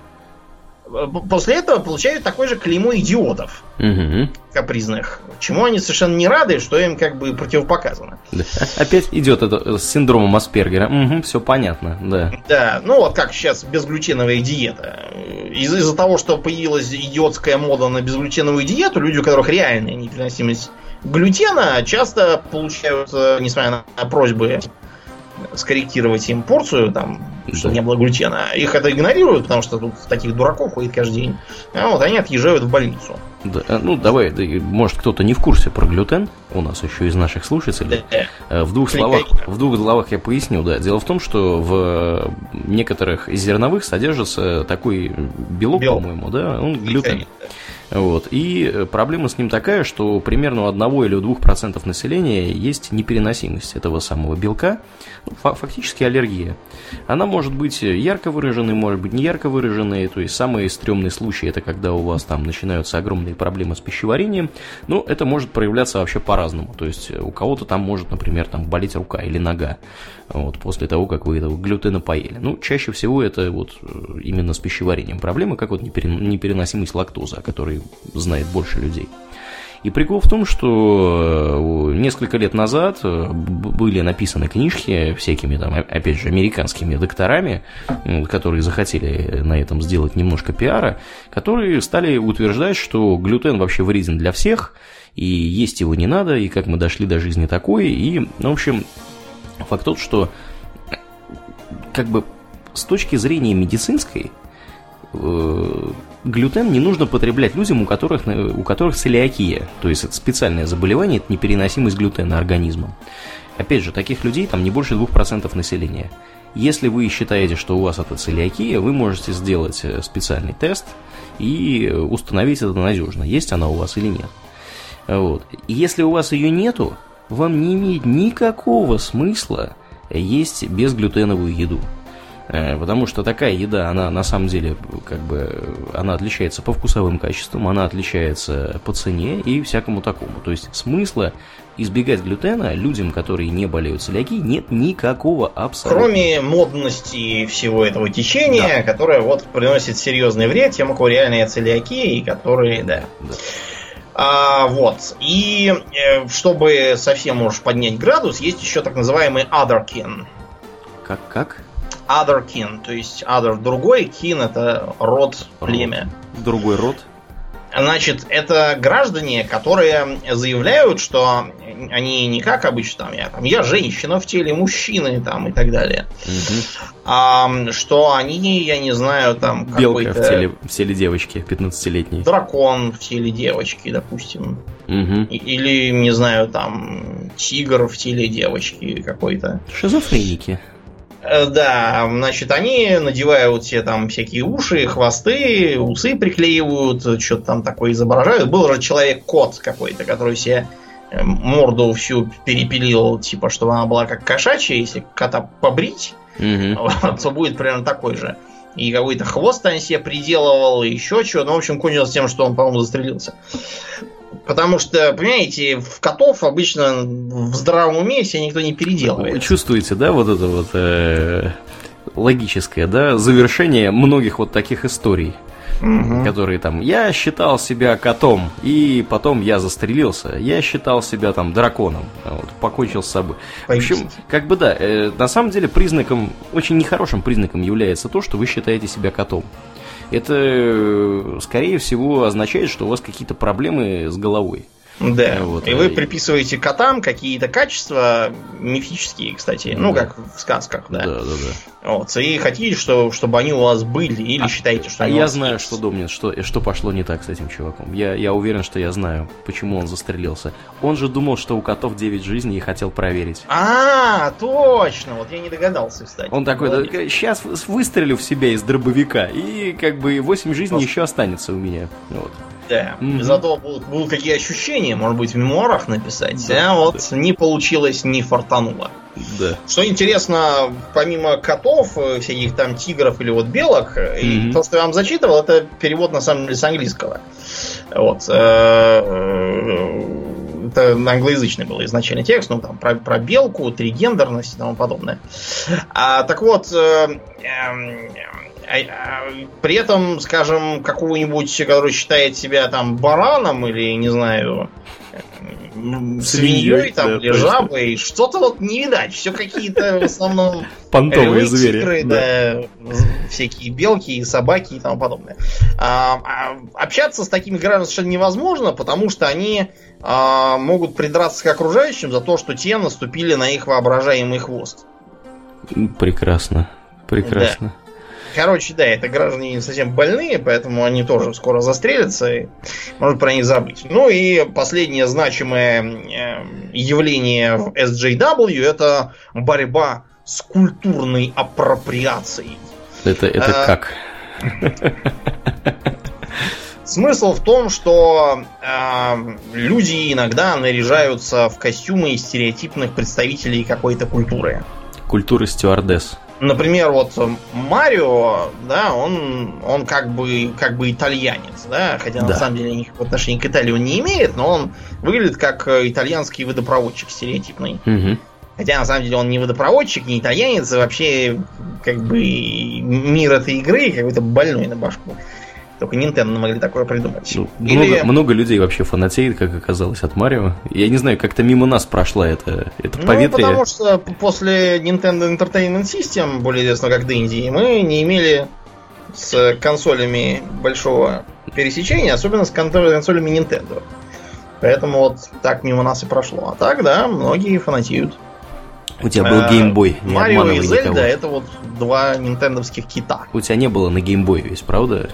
после этого получают такой же клеймо идиотов угу. капризных. Чему они совершенно не рады, что им как бы противопоказано. Да. Опять идет это с синдромом Аспергера. Угу, все понятно, да. Да, ну вот как сейчас безглютеновая диета. Из- из-за того, что появилась идиотская мода на безглютеновую диету, люди, у которых реальная непереносимость глютена, часто получают, несмотря на просьбы скорректировать им порцию, там, чтобы не было глютена, их это игнорируют, потому что тут таких дураков ходит каждый день. А вот они отъезжают в больницу. Да, э, ну, давай, да, может, кто-то не в курсе про глютен, у нас еще из наших слушателей. Да. Э, В двух, словах, в двух словах я поясню, да. Дело в том, что в некоторых из зерновых содержится такой белок, Белок. по-моему, да, он глютен. Да. Вот. И э, проблема с ним такая, что примерно у 1 или у 2% населения есть непереносимость этого самого белка, ну, фа- фактически аллергия. Она может быть ярко выраженной, может быть не ярко выраженной, то есть самые стрёмные случаи это когда у вас там начинаются огромные проблемы с пищеварением, но это может проявляться вообще по-разному, то есть э, у кого-то там может, например, там болеть рука или нога, вот, после того, как вы этого глютена поели. Ну, чаще всего это вот э, именно с пищеварением проблемы, как вот неперен- непереносимость лактозы, о которой знает больше людей. И прикол в том, что э, несколько лет назад э, были написаны книжки всякими там, опять же, американскими докторами, которые захотели на этом сделать немножко пиара, которые стали утверждать, что глютен вообще вреден для всех, и есть его не надо, и как мы дошли до жизни такой, и, в общем, факт тот, что как бы с точки зрения медицинской э, глютен не нужно потреблять людям, у которых, э, у которых целиакия, то есть это специальное заболевание, это непереносимость глютена организмом. Опять же, таких людей там не больше 2% населения. Если вы считаете, что у вас это целиакия, вы можете сделать э, специальный тест и э, установить это надежно, есть она у вас или нет. Вот. Если у вас ее нету, вам не имеет никакого смысла есть безглютеновую еду. Э, Потому что такая еда, она на самом деле, как бы, она отличается по вкусовым качествам, она отличается по цене и всякому такому. То есть смысла избегать глютена людям, которые не болеют целиакией, нет никакого абсолютно. Кроме модности всего этого течения, которое вот приносит серьезный вред тем, у кого реальная целиакия, и которые, да. Да. А, вот. И э, чтобы совсем уж поднять градус, есть еще так называемый other kin. Other kin, то есть other другой, kin это род, племя. Другой род? Значит, это граждане, которые заявляют, что они не как обычно, там, я, там, я женщина в теле мужчины там, и так далее. Мгм. А, что они, я не знаю, там Белка в теле, в теле девочки 15-летней. дракон в теле девочки, допустим. И- Или, не знаю, там тигр в теле девочки какой-то. Шизофреники. Э, Да, значит, они надевают все там всякие уши, хвосты, усы приклеивают, что-то там такое изображают. Был же человек-кот какой-то, который себе э, морду всю перепилил, типа, чтобы она была как кошачья. Если кота побрить, вот, то будет примерно такой же. И какой-то хвост он себе приделывал, и еще что. Ну, в общем, кончилось тем, что он, по-моему, застрелился. Потому что, понимаете, в котов обычно в здравом уме себе никто не Вы переделывает. чувствуете, да, вот это вот э, логическое, да, завершение многих вот таких историй, Мгм. которые там, я считал себя котом, и потом я застрелился, я считал себя там драконом, а вот, покончил с собой. В общем, как бы да, э, на самом деле признаком, очень нехорошим признаком является то, что вы считаете себя котом. Это, э, скорее всего, означает, что у вас какие-то проблемы с головой. Да. Вот, и вы э, приписываете котам какие-то качества мифические, кстати. Ну, Да. как в сказках, да. Да, да, да. Вот. И хотите, что, чтобы они у вас были, или считаете, что А я знаю, есть. что Домнин, что, что пошло не так с этим чуваком. Я, я уверен, что я знаю, почему он застрелился. Он же думал, что у котов 9 жизней и хотел проверить. А, точно! Вот я не догадался, кстати. Он такой, Молодец. сейчас выстрелю в себя из дробовика, и как бы 8 жизней Просто- еще останется у меня. Вот. Да. Мгм. Зато будут, будут какие ощущения, может быть, в мемуарах написать. Да, а вот не получилось, не фартануло. Да. Что интересно, помимо котов, э, всяких там тигров или вот белок, э, и то, что я вам зачитывал, это перевод на самом деле с английского. Вот. э, э, Это англоязычный был изначально текст, ну там про, про белку, тригендерность и тому подобное. А, так вот, э, а, при этом, скажем, какого-нибудь, который считает себя там бараном или, не знаю, Свиньей, свиньей там, да, или точно. жабой, что-то вот не видать. Все какие-то в основном Понтовые звери. тигры, да. да, всякие белки и собаки и тому подобное. А, а, общаться с такими гражданами совершенно невозможно, потому что они а, могут придраться к окружающим за то, что те наступили на их воображаемый хвост. Прекрасно, прекрасно. Да. Короче, да, это граждане не совсем больные, поэтому они тоже скоро застрелятся, и можно про них забыть. Ну и последнее значимое э, явление в SJW это борьба с культурной апроприацией. Это, это а, как? Смысл в том, что э, люди иногда наряжаются в костюмы стереотипных представителей какой-то культуры. Культуры стюардесс. Например, вот Марио, да, он, он как бы как бы итальянец, да, хотя да. на самом деле никакого отношения к Италии он не имеет, но он выглядит как итальянский водопроводчик стереотипный. Угу. Хотя на самом деле он не водопроводчик, не итальянец, а вообще как бы мир этой игры какой-то больной на башку. Только Nintendo могли такое придумать. Ну, Или... много, много людей вообще фанатеет, как оказалось, от Марио. Я не знаю, как-то мимо нас прошла это, это ну, поветрие. потому что после Nintendo Entertainment System, более известно как Dendy, мы не имели с консолями большого пересечения, особенно с консолями Nintendo. Поэтому вот так мимо нас и прошло. А так, да, многие фанатеют. У тебя был геймбой, не Марио и Зельда никого. это вот два нинтендовских кита. У тебя не было на геймбой весь, правда?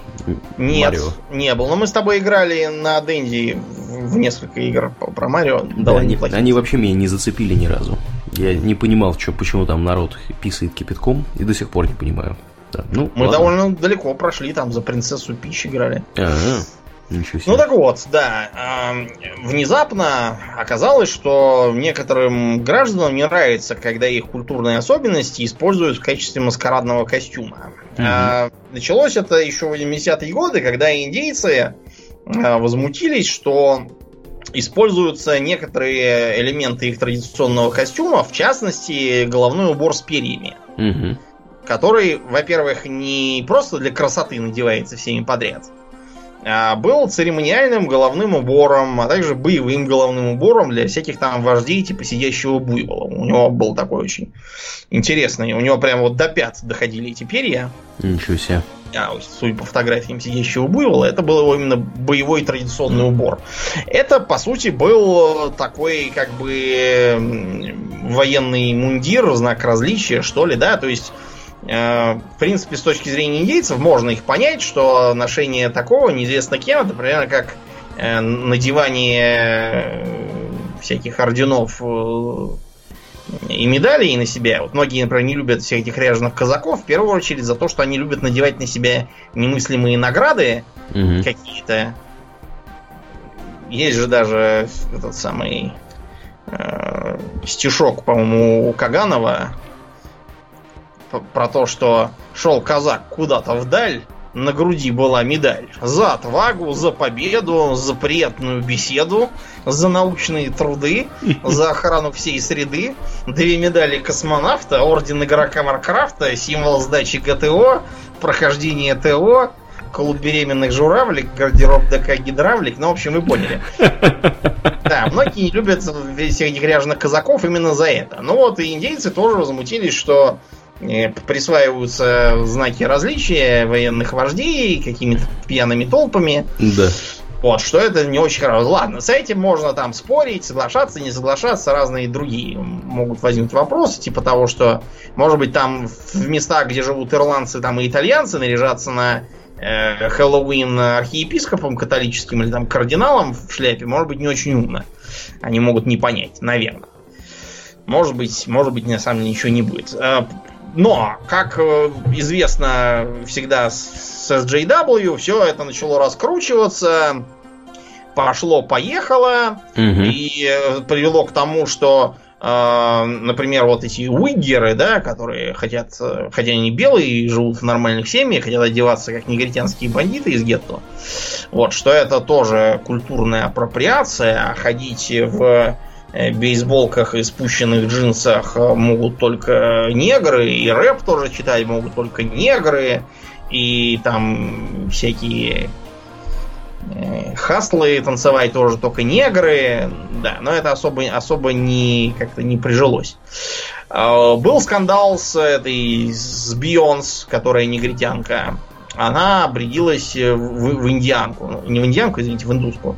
Нет, Марио? не было. Но мы с тобой играли на Денди в несколько игр про Марио. Да, они, они вообще меня не зацепили ни разу. Я не понимал, что, почему там народ писает кипятком, и до сих пор не понимаю. Да, ну, мы ладно. довольно далеко прошли, там за принцессу Пищ играли. А-а. Ничего себе. Ну так вот, да. Внезапно оказалось, что некоторым гражданам не нравится, когда их культурные особенности используют в качестве маскарадного костюма. Угу. Началось это еще в 80-е годы, когда индейцы а, возмутились, что используются некоторые элементы их традиционного костюма, в частности, головной убор с перьями. Угу. Который, во-первых, не просто для красоты надевается всеми подряд, был церемониальным головным убором, а также боевым головным убором для всяких там вождей, типа сидящего буйвола. У него был такой очень интересный. У него прям вот до пят доходили эти перья. Ничего себе. А, судя по фотографиям сидящего буйвола, это был его именно боевой традиционный убор. Это, по сути, был такой, как бы, военный мундир, знак различия, что ли, да, то есть в принципе, с точки зрения индейцев, можно их понять, что ношение такого неизвестно кем, это примерно как э, надевание э, всяких орденов и медалей на себя. Вот многие, например, не любят всех этих ряженых казаков, в первую очередь за то, что они любят надевать на себя немыслимые награды угу. какие-то. Есть же даже этот самый э, стишок, по-моему, у Каганова про то, что шел казак куда-то вдаль, на груди была медаль. За отвагу, за победу, за приятную беседу, за научные труды, за охрану всей среды. Две медали космонавта, орден игрока Маркрафта, символ сдачи ГТО, прохождение ТО, клуб беременных журавлик, гардероб ДК гидравлик. Ну, в общем, вы поняли. Да, многие не любят всех этих ряженых казаков именно за это. Ну вот и индейцы тоже возмутились, что присваиваются знаки различия военных вождей какими-то пьяными толпами. Да. Вот, что это не очень хорошо. Ладно, с этим можно там спорить, соглашаться, не соглашаться, разные другие могут возникнуть вопросы, типа того, что, может быть, там в местах, где живут ирландцы, там и итальянцы наряжаться на э, Хэллоуин архиепископом католическим или там кардиналом в шляпе, может быть, не очень умно. Они могут не понять, наверное. Может быть, может быть, на самом деле ничего не будет. Но, как э, известно всегда с SJW, все это начало раскручиваться, пошло-поехало, угу. и э, привело к тому, что э, например, вот эти уиггеры, да, которые хотят, хотя они белые, живут в нормальных семьях, хотят одеваться как негритянские бандиты из гетто. Вот, что это тоже культурная апроприация, а ходить в бейсболках и спущенных джинсах э, могут только негры, и рэп тоже читать могут только негры, и там всякие э, хаслы танцевать тоже только негры, да, но это особо, особо не как-то не прижилось. Был скандал с этой с Бионс, которая негритянка. Она обрядилась в, в индианку. Ну, не в индианку, извините, в индуску.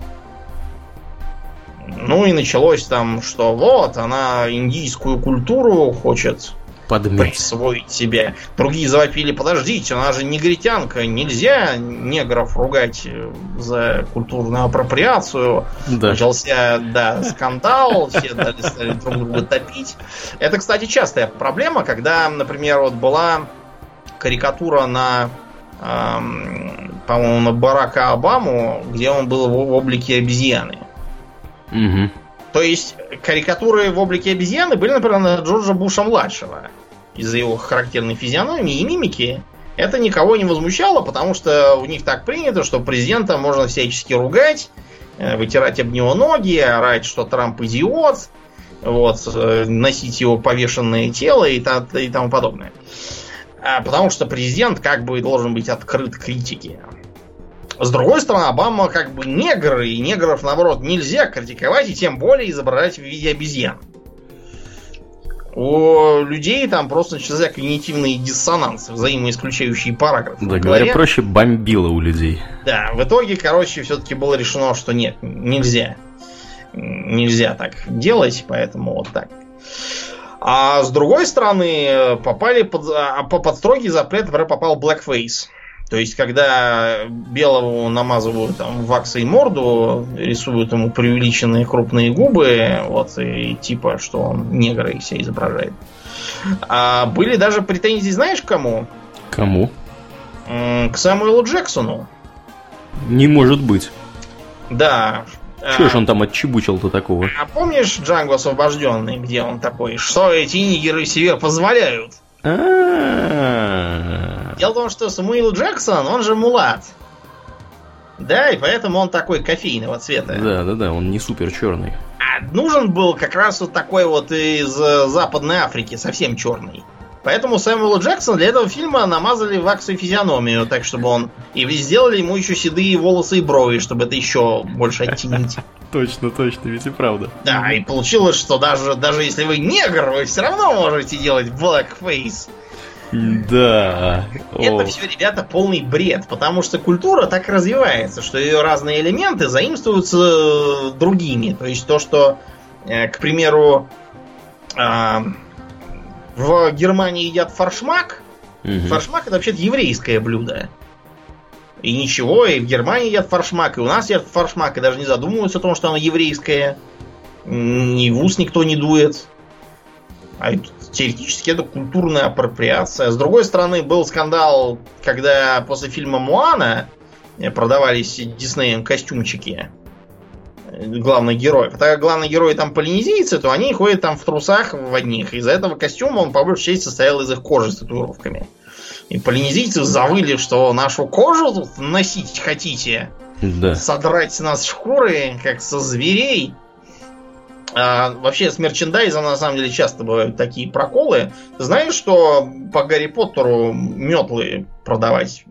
Ну и началось там, что вот, она индийскую культуру хочет Подмять. присвоить себе. Другие завопили, подождите, она же негритянка, нельзя негров ругать э, за культурную апроприацию. Да. Начался, да, скандал, все дали, стали друг друга топить. Это, кстати, частая проблема, когда, например, вот была карикатура на, эм, по-моему, на Барака Обаму, где он был в облике обезьяны. Мгм. То есть карикатуры в облике обезьяны были, например, на Джорджа Буша младшего. Из-за его характерной физиономии и мимики. Это никого не возмущало, потому что у них так принято, что президента можно всячески ругать, э, вытирать об него ноги, орать, что Трамп идиот, вот, э, носить его повешенное тело и, та- и тому подобное. А, Потому что президент как бы должен быть открыт критике. С другой стороны, Обама как бы негр, и негров, наоборот, нельзя критиковать, и тем более изображать в виде обезьян. У людей там просто начался когнитивный диссонанс, взаимоисключающие параграфы. Да, говоря проще, бомбило у людей. Да, в итоге, короче, все-таки было решено, что нет, нельзя. Нельзя так делать, поэтому вот так. А с другой стороны, попали под, а, по- под строгий запрет, например, попал blackface. То есть, когда белому намазывают там ваксой морду, рисуют ему преувеличенные крупные губы, вот, и типа, что он негр и себя изображает. А были даже претензии, знаешь, к кому? Кому? К Самуэлу Джексону. Не может быть. Да. Чего А, ж он там отчебучил-то такого? А помнишь Джанго освобожденный, где он такой, что эти нигеры себе позволяют? А-а-а. Дело в том, что Самуил Джексон, он же мулат. Да, и поэтому он такой кофейного цвета. Да, да, да, он не супер черный. А нужен был как раз вот такой вот из э, Западной Африки, совсем черный. Поэтому Сэмюэлу Джексон для этого фильма намазали ваксу физиономию, так чтобы он... И сделали ему еще седые волосы и брови, чтобы это еще больше оттенить. Точно, точно, ведь и правда. Да, и получилось, что даже, даже если вы негр, вы все равно можете делать blackface. Да. Это все, ребята, полный бред, потому что культура так развивается, что ее разные элементы заимствуются э, другими. То есть то, что, э, к примеру, а, в Германии едят форшмак. мгм. Форшмак это вообще-то еврейское блюдо. И ничего, и в Германии едят форшмак, и у нас едят форшмак, и даже не задумываются о том, что оно еврейское. Ни в ус никто не дует. А теоретически это культурная апроприация. С другой стороны, был скандал, когда после фильма Муана продавались Диснеем костюмчики э, главных героев. А так как главные герои там полинезийцы, то они ходят там в трусах в одних. Из-за этого костюма он по большей части состоял из их кожи с татуировками. И полинезийцы завыли, что нашу кожу тут носить хотите. Да. Содрать с нас шкуры, как со зверей. А, вообще с мерчендайзом на самом деле часто бывают такие проколы. Знаешь, что по Гарри Поттеру метлы продавать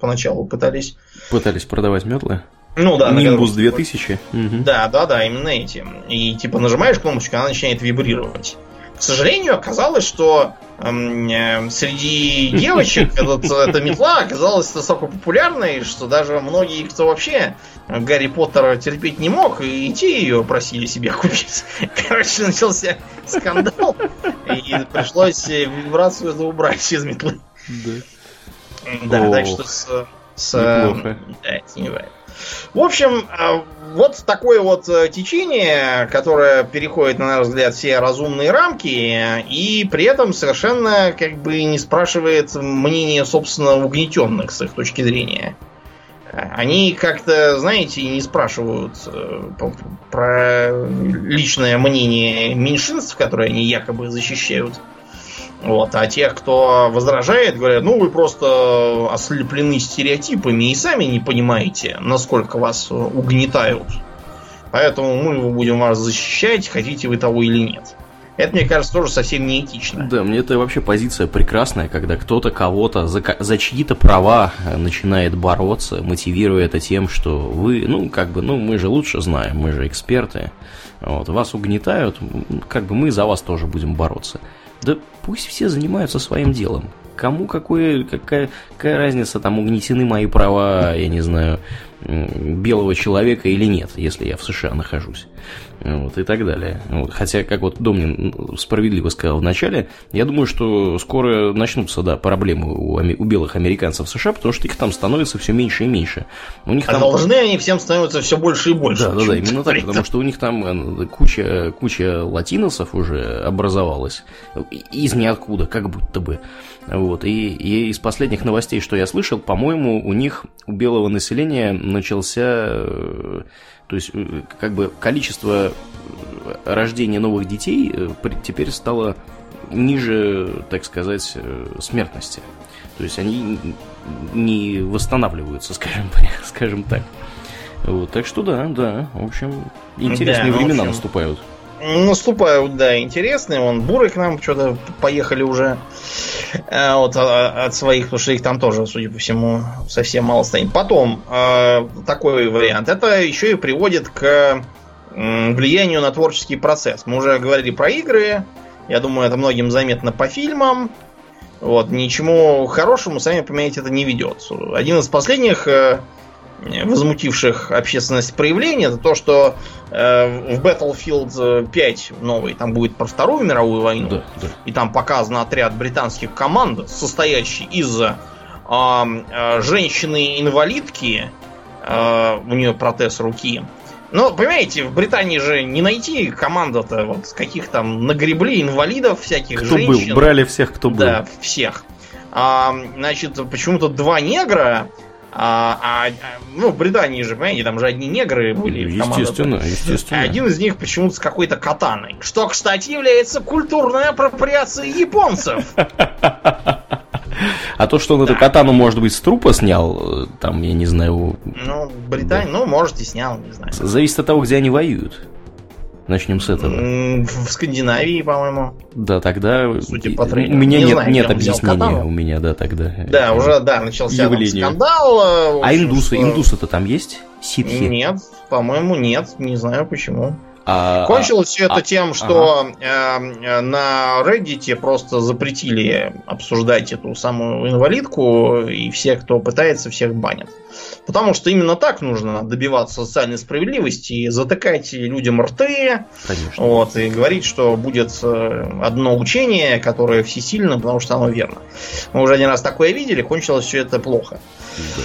поначалу пытались? Пытались продавать метлы. Ну да, Нимбус которых- 2000. Мгм. Да, да, да, именно эти. И типа нажимаешь кнопочку, она начинает вибрировать. К сожалению, оказалось, что эм, э, среди девочек этот, эта метла оказалась настолько популярной, что даже многие, кто вообще Гарри Поттера терпеть не мог, и те ее просили себе купить. Короче, начался скандал, и пришлось э, вибрацию эту убрать из метлы. Да. Да, так что с... с неплохо. да, это бывает. В общем, э, вот такое вот э, течение, которое переходит, на наш взгляд, все разумные рамки, и при этом совершенно как бы не спрашивает мнение, собственно, угнетенных с их точки зрения. Они как-то, знаете, не спрашивают э, про личное мнение меньшинств, которые они якобы защищают. Вот, а тех, кто возражает, говорят, ну вы просто ослеплены стереотипами и сами не понимаете, насколько вас угнетают. Поэтому мы будем вас защищать, хотите вы того или нет. Это, мне кажется, тоже совсем неэтично. Да, мне это вообще позиция прекрасная, когда кто-то кого-то за, за чьи-то права э, начинает бороться, мотивируя это тем, что вы, ну, как бы, ну, мы же лучше знаем, мы же эксперты, вот, вас угнетают, как бы мы за вас тоже будем бороться. Да пусть все занимаются своим делом. Кому какое, какая, какая разница, там угнетены мои права, я не знаю, белого человека или нет, если я в США нахожусь. Вот, и так далее. Вот, хотя, как вот Домнин справедливо сказал в начале, я думаю, что скоро начнутся, да, проблемы у, у белых американцев в США, потому что их там становится все меньше и меньше. У них а там... должны они всем становиться все больше и больше. Да, да, да, именно так, потому что у них там э, куча, куча латиносов уже образовалась из ниоткуда, как будто бы. Вот, и, и из последних новостей, что я слышал, по-моему, у них, у белого населения начался, э, то есть, э, как бы количество рождения новых детей э, теперь стало ниже, так сказать, смертности. То есть они не восстанавливаются, скажем, скажем так. Вот, так что да, да, в общем, интересные да, времена общем, наступают. Наступают, да, интересные. Вон буры к нам что-то поехали уже э, вот, а, от своих, потому что их там тоже, судя по всему, совсем мало станет. Потом, э, такой вариант. Это еще и приводит к влиянию на творческий процесс. Мы уже говорили про игры. Я думаю, это многим заметно по фильмам. Вот, ничему хорошему, сами понимаете, это не ведет. Один из последних э, возмутивших общественность проявлений, это то, что э, в Battlefield 5 новый, там будет про Вторую мировую войну, да, да. и там показан отряд британских команд, состоящий из э, э, женщины-инвалидки, э, у нее протез руки. Но, понимаете, в Британии же не найти команду-то, вот каких там нагребли инвалидов, всяких кто женщин. был, брали всех, кто был. Да, всех. А, значит, почему-то два негра а, а, ну, в Британии же, понимаете, там же одни негры были. Естественно, естественно. Один из них почему-то с какой-то катаной. Что, кстати, является культурной апроприацией японцев. А то, что он да. эту катану, может быть, с трупа снял, там, я не знаю... Ну, Британия, да. ну, может, и снял, не знаю. Зависит от того, где они воюют. Начнем с этого. В Скандинавии, по-моему. Да, тогда Судя по трейлеру. у меня не нет, знаю, нет объяснения. У меня, да, тогда. Да, уже, да, начался скандал. Э, а индусы, что... индусы-то там есть? Ситхи? Нет, по-моему, нет. Не знаю почему. А, Кончилось все это а, тем, что ага. э, на Reddit просто запретили обсуждать эту самую инвалидку, и все, кто пытается, всех банят. Потому что именно так нужно добиваться социальной справедливости и затыкать людям рты. Конечно. Вот, и говорить, что будет э, одно учение, которое всесильно, потому что оно верно. Мы уже один раз такое видели, кончилось все это плохо. Да.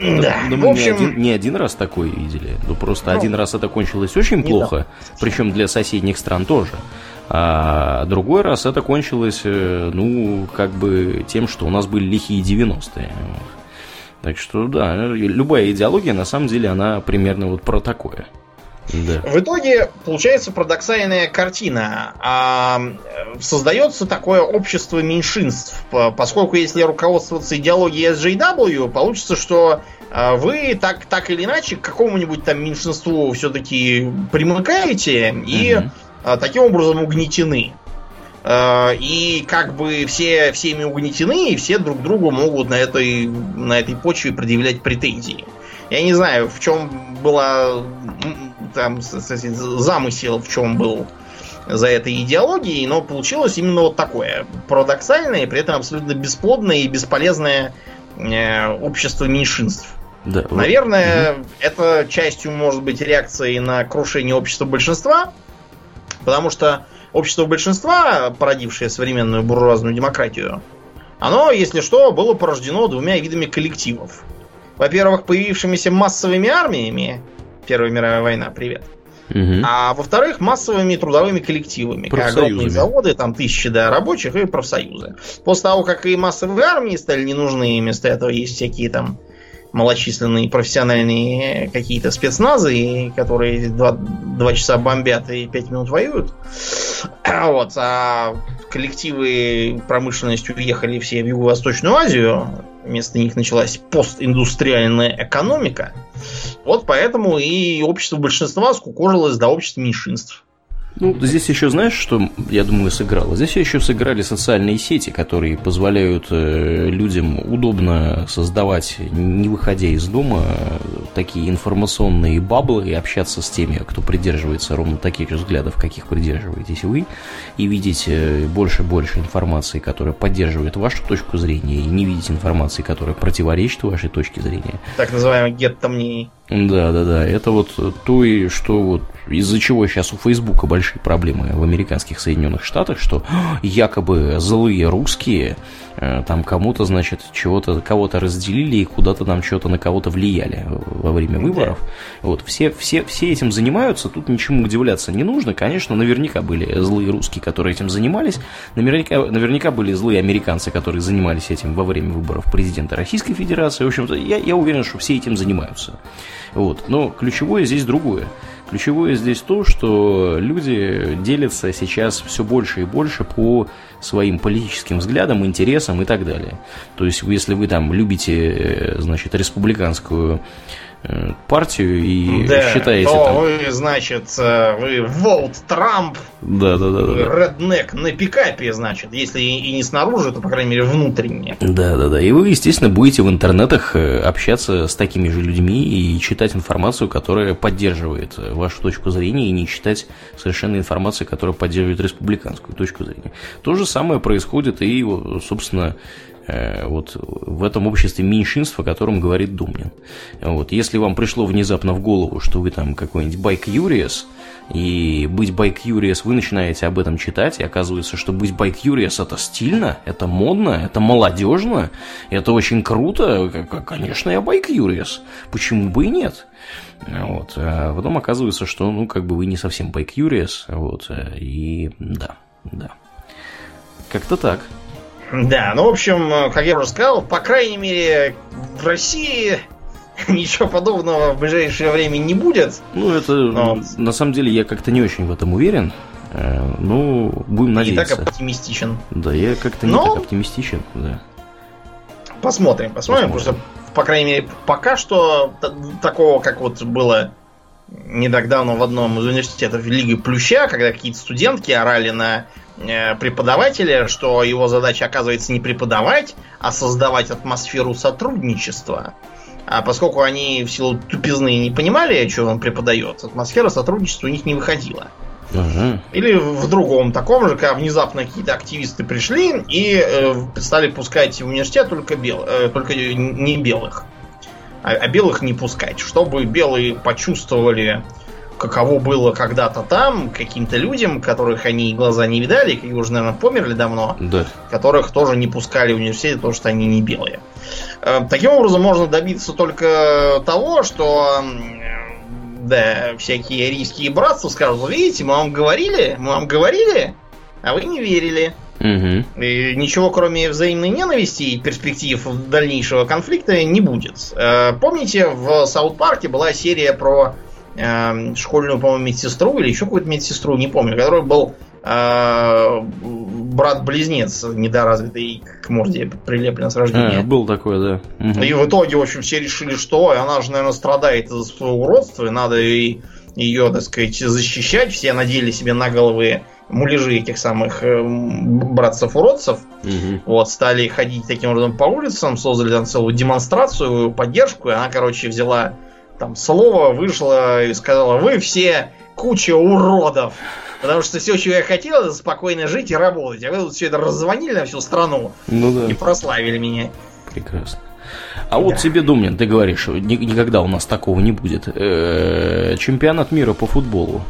Да. Но мы общем... не, один, не один раз такое видели. Ну, просто ну, один раз это кончилось очень плохо, да. причем для соседних стран тоже. А другой раз это кончилось, э, ну, как бы тем, что у нас были лихие 90-е. Так что, да, любая идеология, на самом деле, она примерно вот про такое. Да. В итоге получается парадоксальная картина. А, создается такое общество меньшинств. Поскольку если руководствоваться идеологией SJW, получится, что а, вы так, так или иначе к какому-нибудь там меньшинству все-таки примыкаете и угу. таким образом угнетены. И как бы все всеми угнетены, и все друг другу могут на этой, на этой почве предъявлять претензии. Я не знаю, в чем была там замысел, в чем был за этой идеологией, но получилось именно вот такое парадоксальное, при этом абсолютно бесплодное и бесполезное э, общество меньшинств. Да, Наверное, угу. это частью может быть реакцией на крушение общества большинства, потому что общество большинства, породившее современную буржуазную демократию, оно, если что, было порождено двумя видами коллективов. Во-первых, появившимися массовыми армиями, Первая мировая война, привет. Угу. А во-вторых, массовыми трудовыми коллективами, как огромные заводы, там тысячи да, рабочих и профсоюзы. После того, как и массовые армии стали не нужны, вместо этого есть всякие там малочисленные профессиональные какие-то спецназы, которые два, два часа бомбят и пять минут воюют. Вот, а коллективы промышленности уехали все в Юго-Восточную Азию, вместо них началась постиндустриальная экономика. Вот поэтому и общество большинства скукожилось до общества меньшинств. Ну, здесь еще знаешь, что, я думаю, сыграло? Здесь еще сыграли социальные сети, которые позволяют э, людям удобно создавать, не выходя из дома, такие информационные баблы и общаться с теми, кто придерживается ровно таких же взглядов, каких придерживаетесь вы, и видеть э, больше и больше информации, которая поддерживает вашу точку зрения, и не видеть информации, которая противоречит вашей точке зрения. Так называемый гетто мнений. Да, да, да. Это вот то, и что вот из-за чего сейчас у Фейсбука большие проблемы в американских Соединенных Штатах, что якобы злые русские э, там кому-то, значит, чего-то, кого-то разделили и куда-то там что-то на кого-то влияли во время выборов. Вот, все, все, все этим занимаются, тут ничему удивляться не нужно. Конечно, наверняка были злые русские, которые этим занимались, наверняка, наверняка были злые американцы, которые занимались этим во время выборов президента Российской Федерации. В общем-то, я, я уверен, что все этим занимаются. Вот. Но ключевое здесь другое. Ключевое здесь то, что люди делятся сейчас все больше и больше по своим политическим взглядам, интересам и так далее. То есть, если вы там любите, э, значит, республиканскую партию и да, считаете то там... вы, значит, э, вы Волт Трамп, да, да, да, да. Реднек на пикапе, значит, если и не снаружи, то, по крайней мере, внутренне. Да, да, да. И вы, естественно, будете в интернетах э, общаться с такими же людьми и читать информацию, которая поддерживает вашу точку зрения, и не читать совершенно информацию, которая поддерживает республиканскую точку зрения. То же самое происходит и, собственно, Э, вот в этом обществе меньшинства, о котором говорит Думнин. Вот, если вам пришло внезапно в голову, что вы там какой-нибудь байк Юриес, и быть байк Юриес, вы начинаете об этом читать, и оказывается, что быть байк Юриес это стильно, это модно, это молодежно, это очень круто, конечно, я байк Юриес, почему бы и нет? Вот. А потом оказывается, что, ну, как бы вы не совсем байк Юриес, вот, и да, да. Как-то так. Да, ну, в общем, как я уже сказал, по крайней мере, в России ничего подобного в ближайшее время не будет. Ну, это, Но... на самом деле, я как-то не очень в этом уверен. Э, ну, будем надеяться. Не так оптимистичен. Да, я как-то не Но... так оптимистичен, да. Посмотрим, посмотрим, посмотрим. Просто, по крайней мере, пока что такого, как вот было не так давно в одном из университетов Лиги Плюща, когда какие-то студентки орали на Э, преподавателя, что его задача оказывается не преподавать, а создавать атмосферу сотрудничества. А поскольку они в силу тупизны не понимали, что он преподает, атмосфера сотрудничества у них не выходила. Угу. Или в другом таком же, когда внезапно какие-то активисты пришли и э, стали пускать в университет только, бел, э, только не белых. А, а белых не пускать, чтобы белые почувствовали каково было когда-то там каким-то людям, которых они глаза не видали, как уже, наверное, померли давно, да. которых тоже не пускали в университет, потому что они не белые. Э, таким образом можно добиться только того, что да, всякие арийские братства скажут, видите, мы вам говорили, мы вам говорили, а вы не верили. Угу. И ничего кроме взаимной ненависти и перспектив дальнейшего конфликта не будет. Э, помните, в Саут Парке была серия про э, школьную, по-моему, медсестру или еще какую-то медсестру, не помню, который был э, брат-близнец недоразвитый к морде прилеплен с рождения. А, был такой, да. Угу. И в итоге, в общем, все решили, что она же, наверное, страдает из-за своего уродства, и надо ей, ее, так сказать, защищать. Все надели себе на головы муляжи этих самых э, братцев-уродцев. Угу. Вот, стали ходить таким образом по улицам, создали там целую демонстрацию, поддержку, и она, короче, взяла там слово вышло и сказала, вы все куча уродов. Потому что все, чего я хотел, это спокойно жить и работать. А вы тут все это раззвонили на всю страну ну, да. и прославили меня. Прекрасно. А да. вот тебе, Думнин, ты говоришь, никогда у нас такого не будет. Э, чемпионат мира по футболу.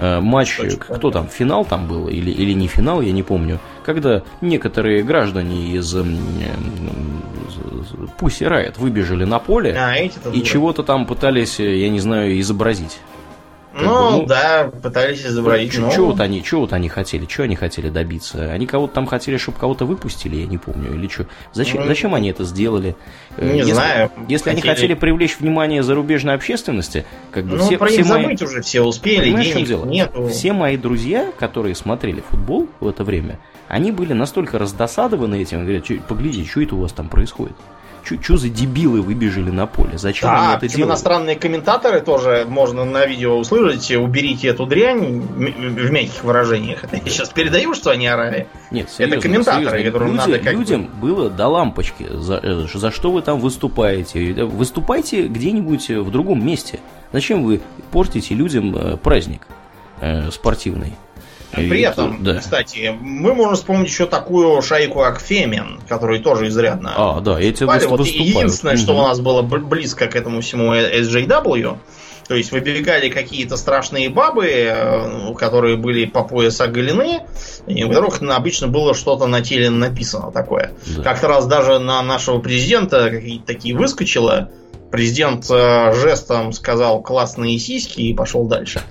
Э, матч, Точно. кто там, финал там был или, или не финал, я не помню, когда некоторые граждане из Пусть Riot выбежали на поле а, и чего-то там пытались, э, я не знаю, изобразить. Ну, бы, ну, да, пытались изобразить. Что но... вот они, что вот они хотели, что они хотели добиться? Они кого-то там хотели, чтобы кого-то выпустили, я не помню, или что? Зачем, ну, зачем они это сделали? Э, не если, знаю. Если хотели... они хотели привлечь внимание зарубежной общественности, как бы ну, все, про все мои... забыть уже все успели, Понимаешь, денег дело? нету. Все мои друзья, которые смотрели футбол в это время, они были настолько раздосадованы этим, говорят, погляди, что это у вас там происходит? Что за дебилы выбежали на поле? Зачем да, они это делают? иностранные комментаторы тоже можно на видео услышать. Уберите эту дрянь в мягких выражениях. Я сейчас передаю, что они орали. Нет, серьезно, Это комментаторы, серьезно. которым Люди- надо как бы- Людям было до лампочки. За, э, за что вы там выступаете? Выступайте где-нибудь в другом месте. Зачем вы портите людям э, праздник э, спортивный? При И этом, да. кстати, мы можем вспомнить еще такую шайку, как Фемин, который тоже изрядно А, да, эти выступали. выступ- Вот единственное, что Мгм. у нас было близко к этому всему SJW, то есть выбегали какие-то страшные бабы, э, которые были по пояс оголены, и у которых обычно было что-то на теле написано такое. Да. Как-то раз даже на нашего президента какие-то такие выскочило. Президент э, жестом сказал классные сиськи и пошел дальше.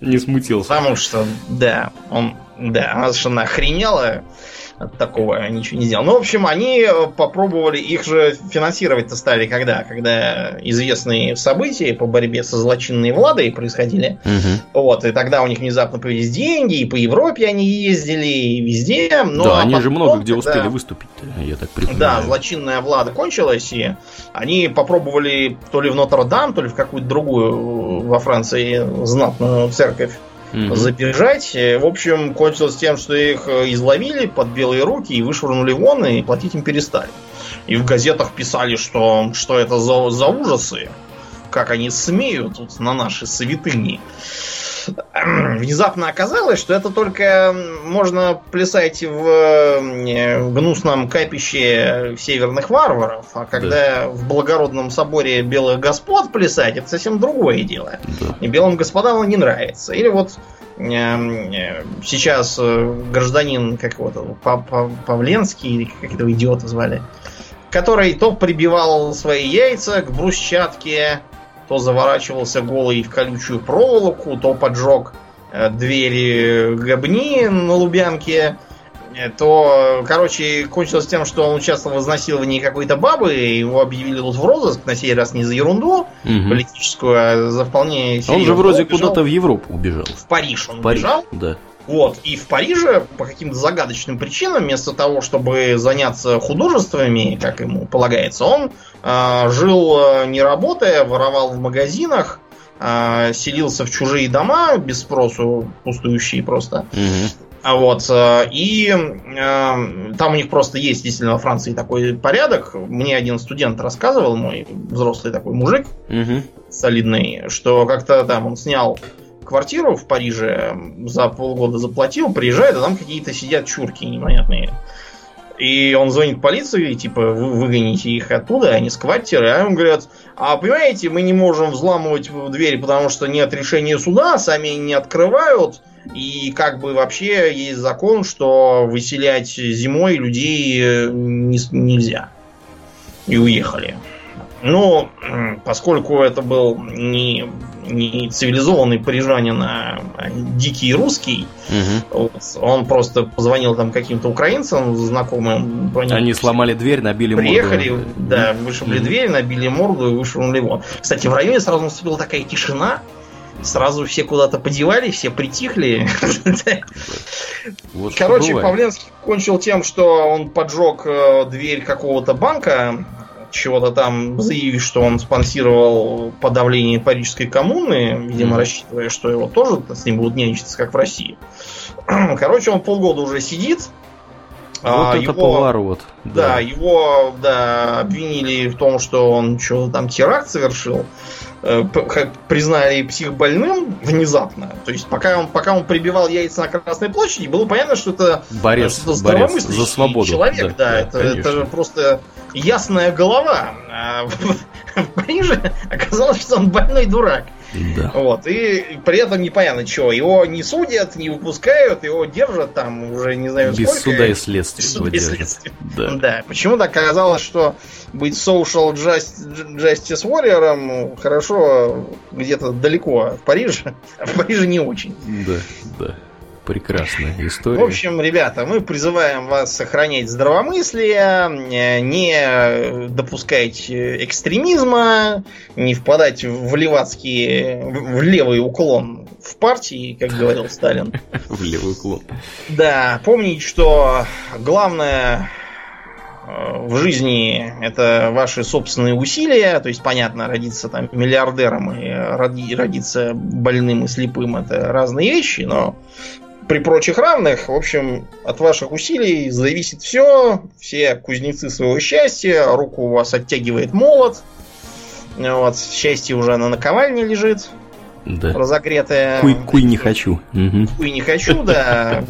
Не смутился. Потому что, да, он, да, она совершенно охренела от такого, ничего не сделал. Ну, в общем, они э, попробовали, их же финансировать-то стали когда? Когда известные события по борьбе со злочинной Владой происходили. Мгм. Вот, и тогда у них внезапно появились деньги, и по Европе они ездили, и везде. Ну, да, а они же потом, много где когда- успели выступить, я так припоминаю. да, злочинная влада кончилась, и они попробовали то ли в Нотр-Дам, то ли в какую-то другую э, во Франции знатную церковь Мгм. забежать. Э, В общем, кончилось тем, что их э, изловили под белые руки и вышвырнули вон, и платить им перестали. И в газетах писали, что, что это за, за ужасы, как они смеют тут на наши святыни. Внезапно оказалось, что это только можно плясать в э, гнусном капище северных варваров, а когда в благородном соборе белых господ плясать, это совсем другое дело. Да. И белым господам не нравится. Или вот эм, э, сейчас э, гражданин, как Па- Павленский, или как этого идиота звали, который то прибивал свои яйца к брусчатке, то заворачивался голый в колючую проволоку, то поджег э, двери гобни на Лубянке, э, то, короче, кончилось тем, что он участвовал в изнасиловании какой-то бабы, его объявили тут в розыск, на сей раз не за ерунду Мгм. политическую, а за вполне Он же серьезную. вроде куда-то в Европу убежал. в Париж он В Париж, убежал. да. Вот. И в Париже по каким-то загадочным причинам, вместо того, чтобы заняться художествами, как ему полагается, он э, жил не работая, воровал в магазинах, э, селился в чужие дома без спросу, пустующие просто. А вот, э, и э, там у них просто есть действительно во Франции такой порядок. Мне один студент рассказывал, мой взрослый такой мужик, Мгм. солидный, что как-то там он снял квартиру в Париже, за полгода заплатил, приезжает, а там какие-то сидят чурки непонятные. И он звонит полиции, типа, вы выгоните их оттуда, они скваттеры. А им говорят, а понимаете, мы не можем взламывать дверь, потому что нет решения суда, сами не открывают. И как бы вообще есть закон, что выселять зимой людей э, не с- нельзя. И уехали. Ну, поскольку это был не, не цивилизованный парижанин, а а дикий русский, Мгм. вот, он просто позвонил там каким-то украинцам знакомым. Они сломали дверь, набили морду. Приехали, да, вышибли Мгм. дверь, набили морду и вышвырнули вон. Кстати, в районе сразу наступила такая тишина. Сразу все куда-то подевали, все притихли. Вот Короче. Павленский кончил тем, что он поджег э, дверь какого-то банка, чего-то там, заявив, что он спонсировал подавление парижской коммуны, видимо, Мгм. рассчитывая, что его тоже с ним будут нянчиться, как в России. Короче, он полгода уже сидит. Вот А, это его- поворот. Да, его да, обвинили в том, что он что-то там теракт совершил. Э, как признали психбольным внезапно. То есть, пока он, пока он прибивал яйца на Красной площади, было понятно, что это Борец, что-то борец за свободу. человек. Да, это, конечно. это просто ясная голова. А в, в Париже оказалось, что он больной дурак. Да. Вот, и при этом непонятно чего. Его не судят, не выпускают, его держат там уже не знаю Без сколько. суда и следствия. Без суда и следствия. Да. Да, почему-то оказалось, что быть social just- justice warrior хорошо где-то далеко в Париже, а в Париже не очень. Да, да. Прекрасная история. В общем, ребята, мы призываем вас сохранять здравомыслие, э, не допускать э, экстремизма, не впадать в левацкий, в левый уклон в партии, как говорил Сталин. в левый уклон. Да, помнить, что главное э, в жизни это ваши собственные усилия, то есть, понятно, родиться там миллиардером и родиться больным и слепым это разные вещи, но при прочих равных, в общем, от ваших усилий зависит все, все кузнецы своего счастья, руку у вас оттягивает молот, вот, счастье уже на наковальне лежит, да. разогретая. Куй, куй не хочу. Угу. Куй не хочу, да.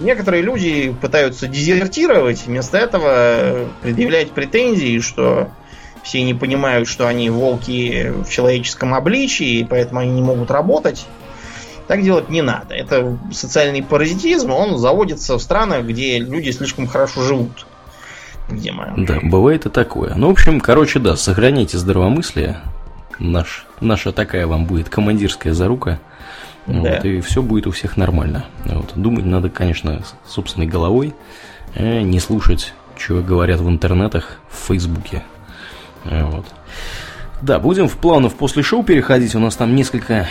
Некоторые люди пытаются дезертировать, вместо этого предъявлять претензии, что все не понимают, что они волки в человеческом обличии, поэтому они не могут работать. Так делать не надо. Это социальный паразитизм, он заводится в странах, где люди слишком хорошо живут. Видимо. Да, бывает и такое. Ну, в общем, короче, да, сохраняйте здравомыслие, наш, наша такая вам будет командирская зарука. Да. Вот, и все будет у всех нормально. Вот. Думать надо, конечно, собственной головой, э, не слушать, что говорят в интернетах, в Фейсбуке. Вот. Да, будем в планов после шоу переходить. У нас там несколько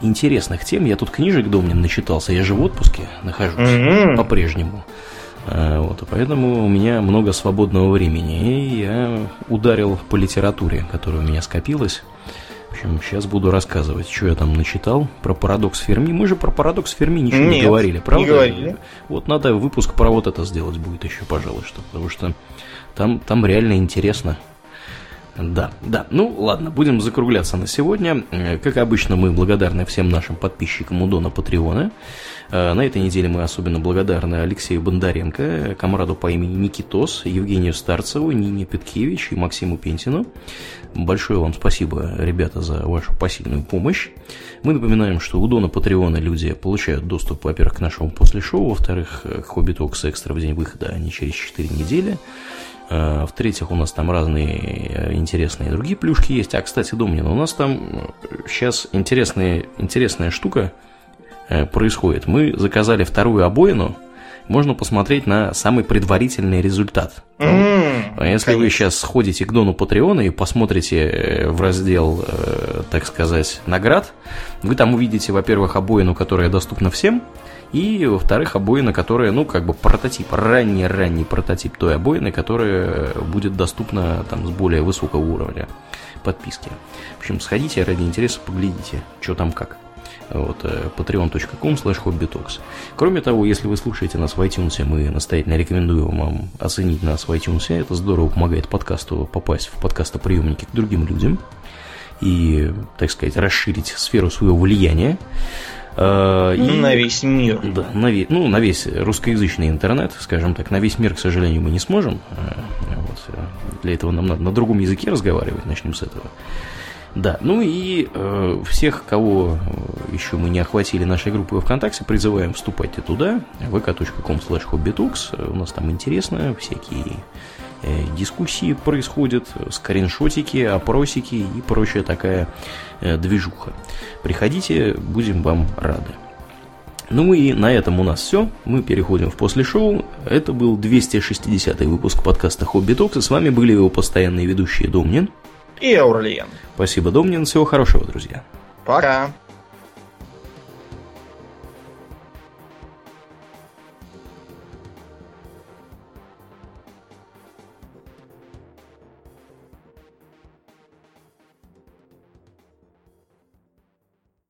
интересных тем. Я тут книжек Домнин начитался. Я же в отпуске нахожусь mm-hmm. по-прежнему. Э, вот, и поэтому у меня много свободного времени. И я ударил по литературе, которая у меня скопилась. В общем, сейчас буду рассказывать, что я там начитал про парадокс Ферми. Мы же про парадокс Ферми ничего Нет, не говорили, правда? Не говорили. Вот надо выпуск про вот это сделать будет еще, пожалуй, что. Потому что там, там реально интересно. Да, да. Ну, ладно, будем закругляться на сегодня. Э, как обычно, мы благодарны всем нашим подписчикам у Дона Патреона. Э, на этой неделе мы особенно благодарны Алексею Бондаренко, комраду по имени Никитос, Евгению Старцеву, Нине Петкевич и Максиму Пентину. Большое вам спасибо, ребята, за вашу посильную помощь. Мы напоминаем, что у Дона Патреона люди получают доступ, во-первых, к нашему после шоу, во-вторых, к Хобби Токс Экстра в день выхода, а не через 4 недели. Э, в-третьих, у нас там разные э, интересные другие плюшки есть. А, кстати, Домнин, у нас там сейчас интересная, интересная штука э, происходит. Мы заказали вторую обоину, можно посмотреть на самый предварительный результат. Mm, Если конечно. вы сейчас сходите к Дону Патреона и посмотрите в раздел, так сказать, наград, вы там увидите, во-первых, обоину, которая доступна всем, и, во-вторых, обоина, которая, ну, как бы прототип, ранний-ранний прототип той обоины, которая будет доступна там с более высокого уровня подписки. В общем, сходите ради интереса, поглядите, что там как. Вот, patreon.com slash hobbytalks. Кроме того, если вы слушаете нас в iTunes, мы настоятельно рекомендуем вам оценить нас в iTunes. Это здорово помогает подкасту попасть в подкастоприемники к другим людям и, так сказать, расширить сферу своего влияния. Э, и, на весь мир. Да, на, ну, на весь русскоязычный интернет, скажем так, на весь мир, к сожалению, мы не сможем. Э, вот, э, для этого нам надо на другом языке разговаривать, начнем с этого. Да, ну и э, всех, кого еще мы не охватили нашей группой ВКонтакте, призываем вступать туда, vk.com slash у нас там интересно, всякие э, дискуссии происходят, скриншотики, опросики и прочая такая Э, движуха. Приходите, будем вам рады. Ну и на этом у нас все. Мы переходим в после шоу. Это был 260 выпуск подкаста Хобби Токс. С вами были его постоянные ведущие Домнин и Аурлиен. Спасибо, Домнин. Всего хорошего, друзья. Пока.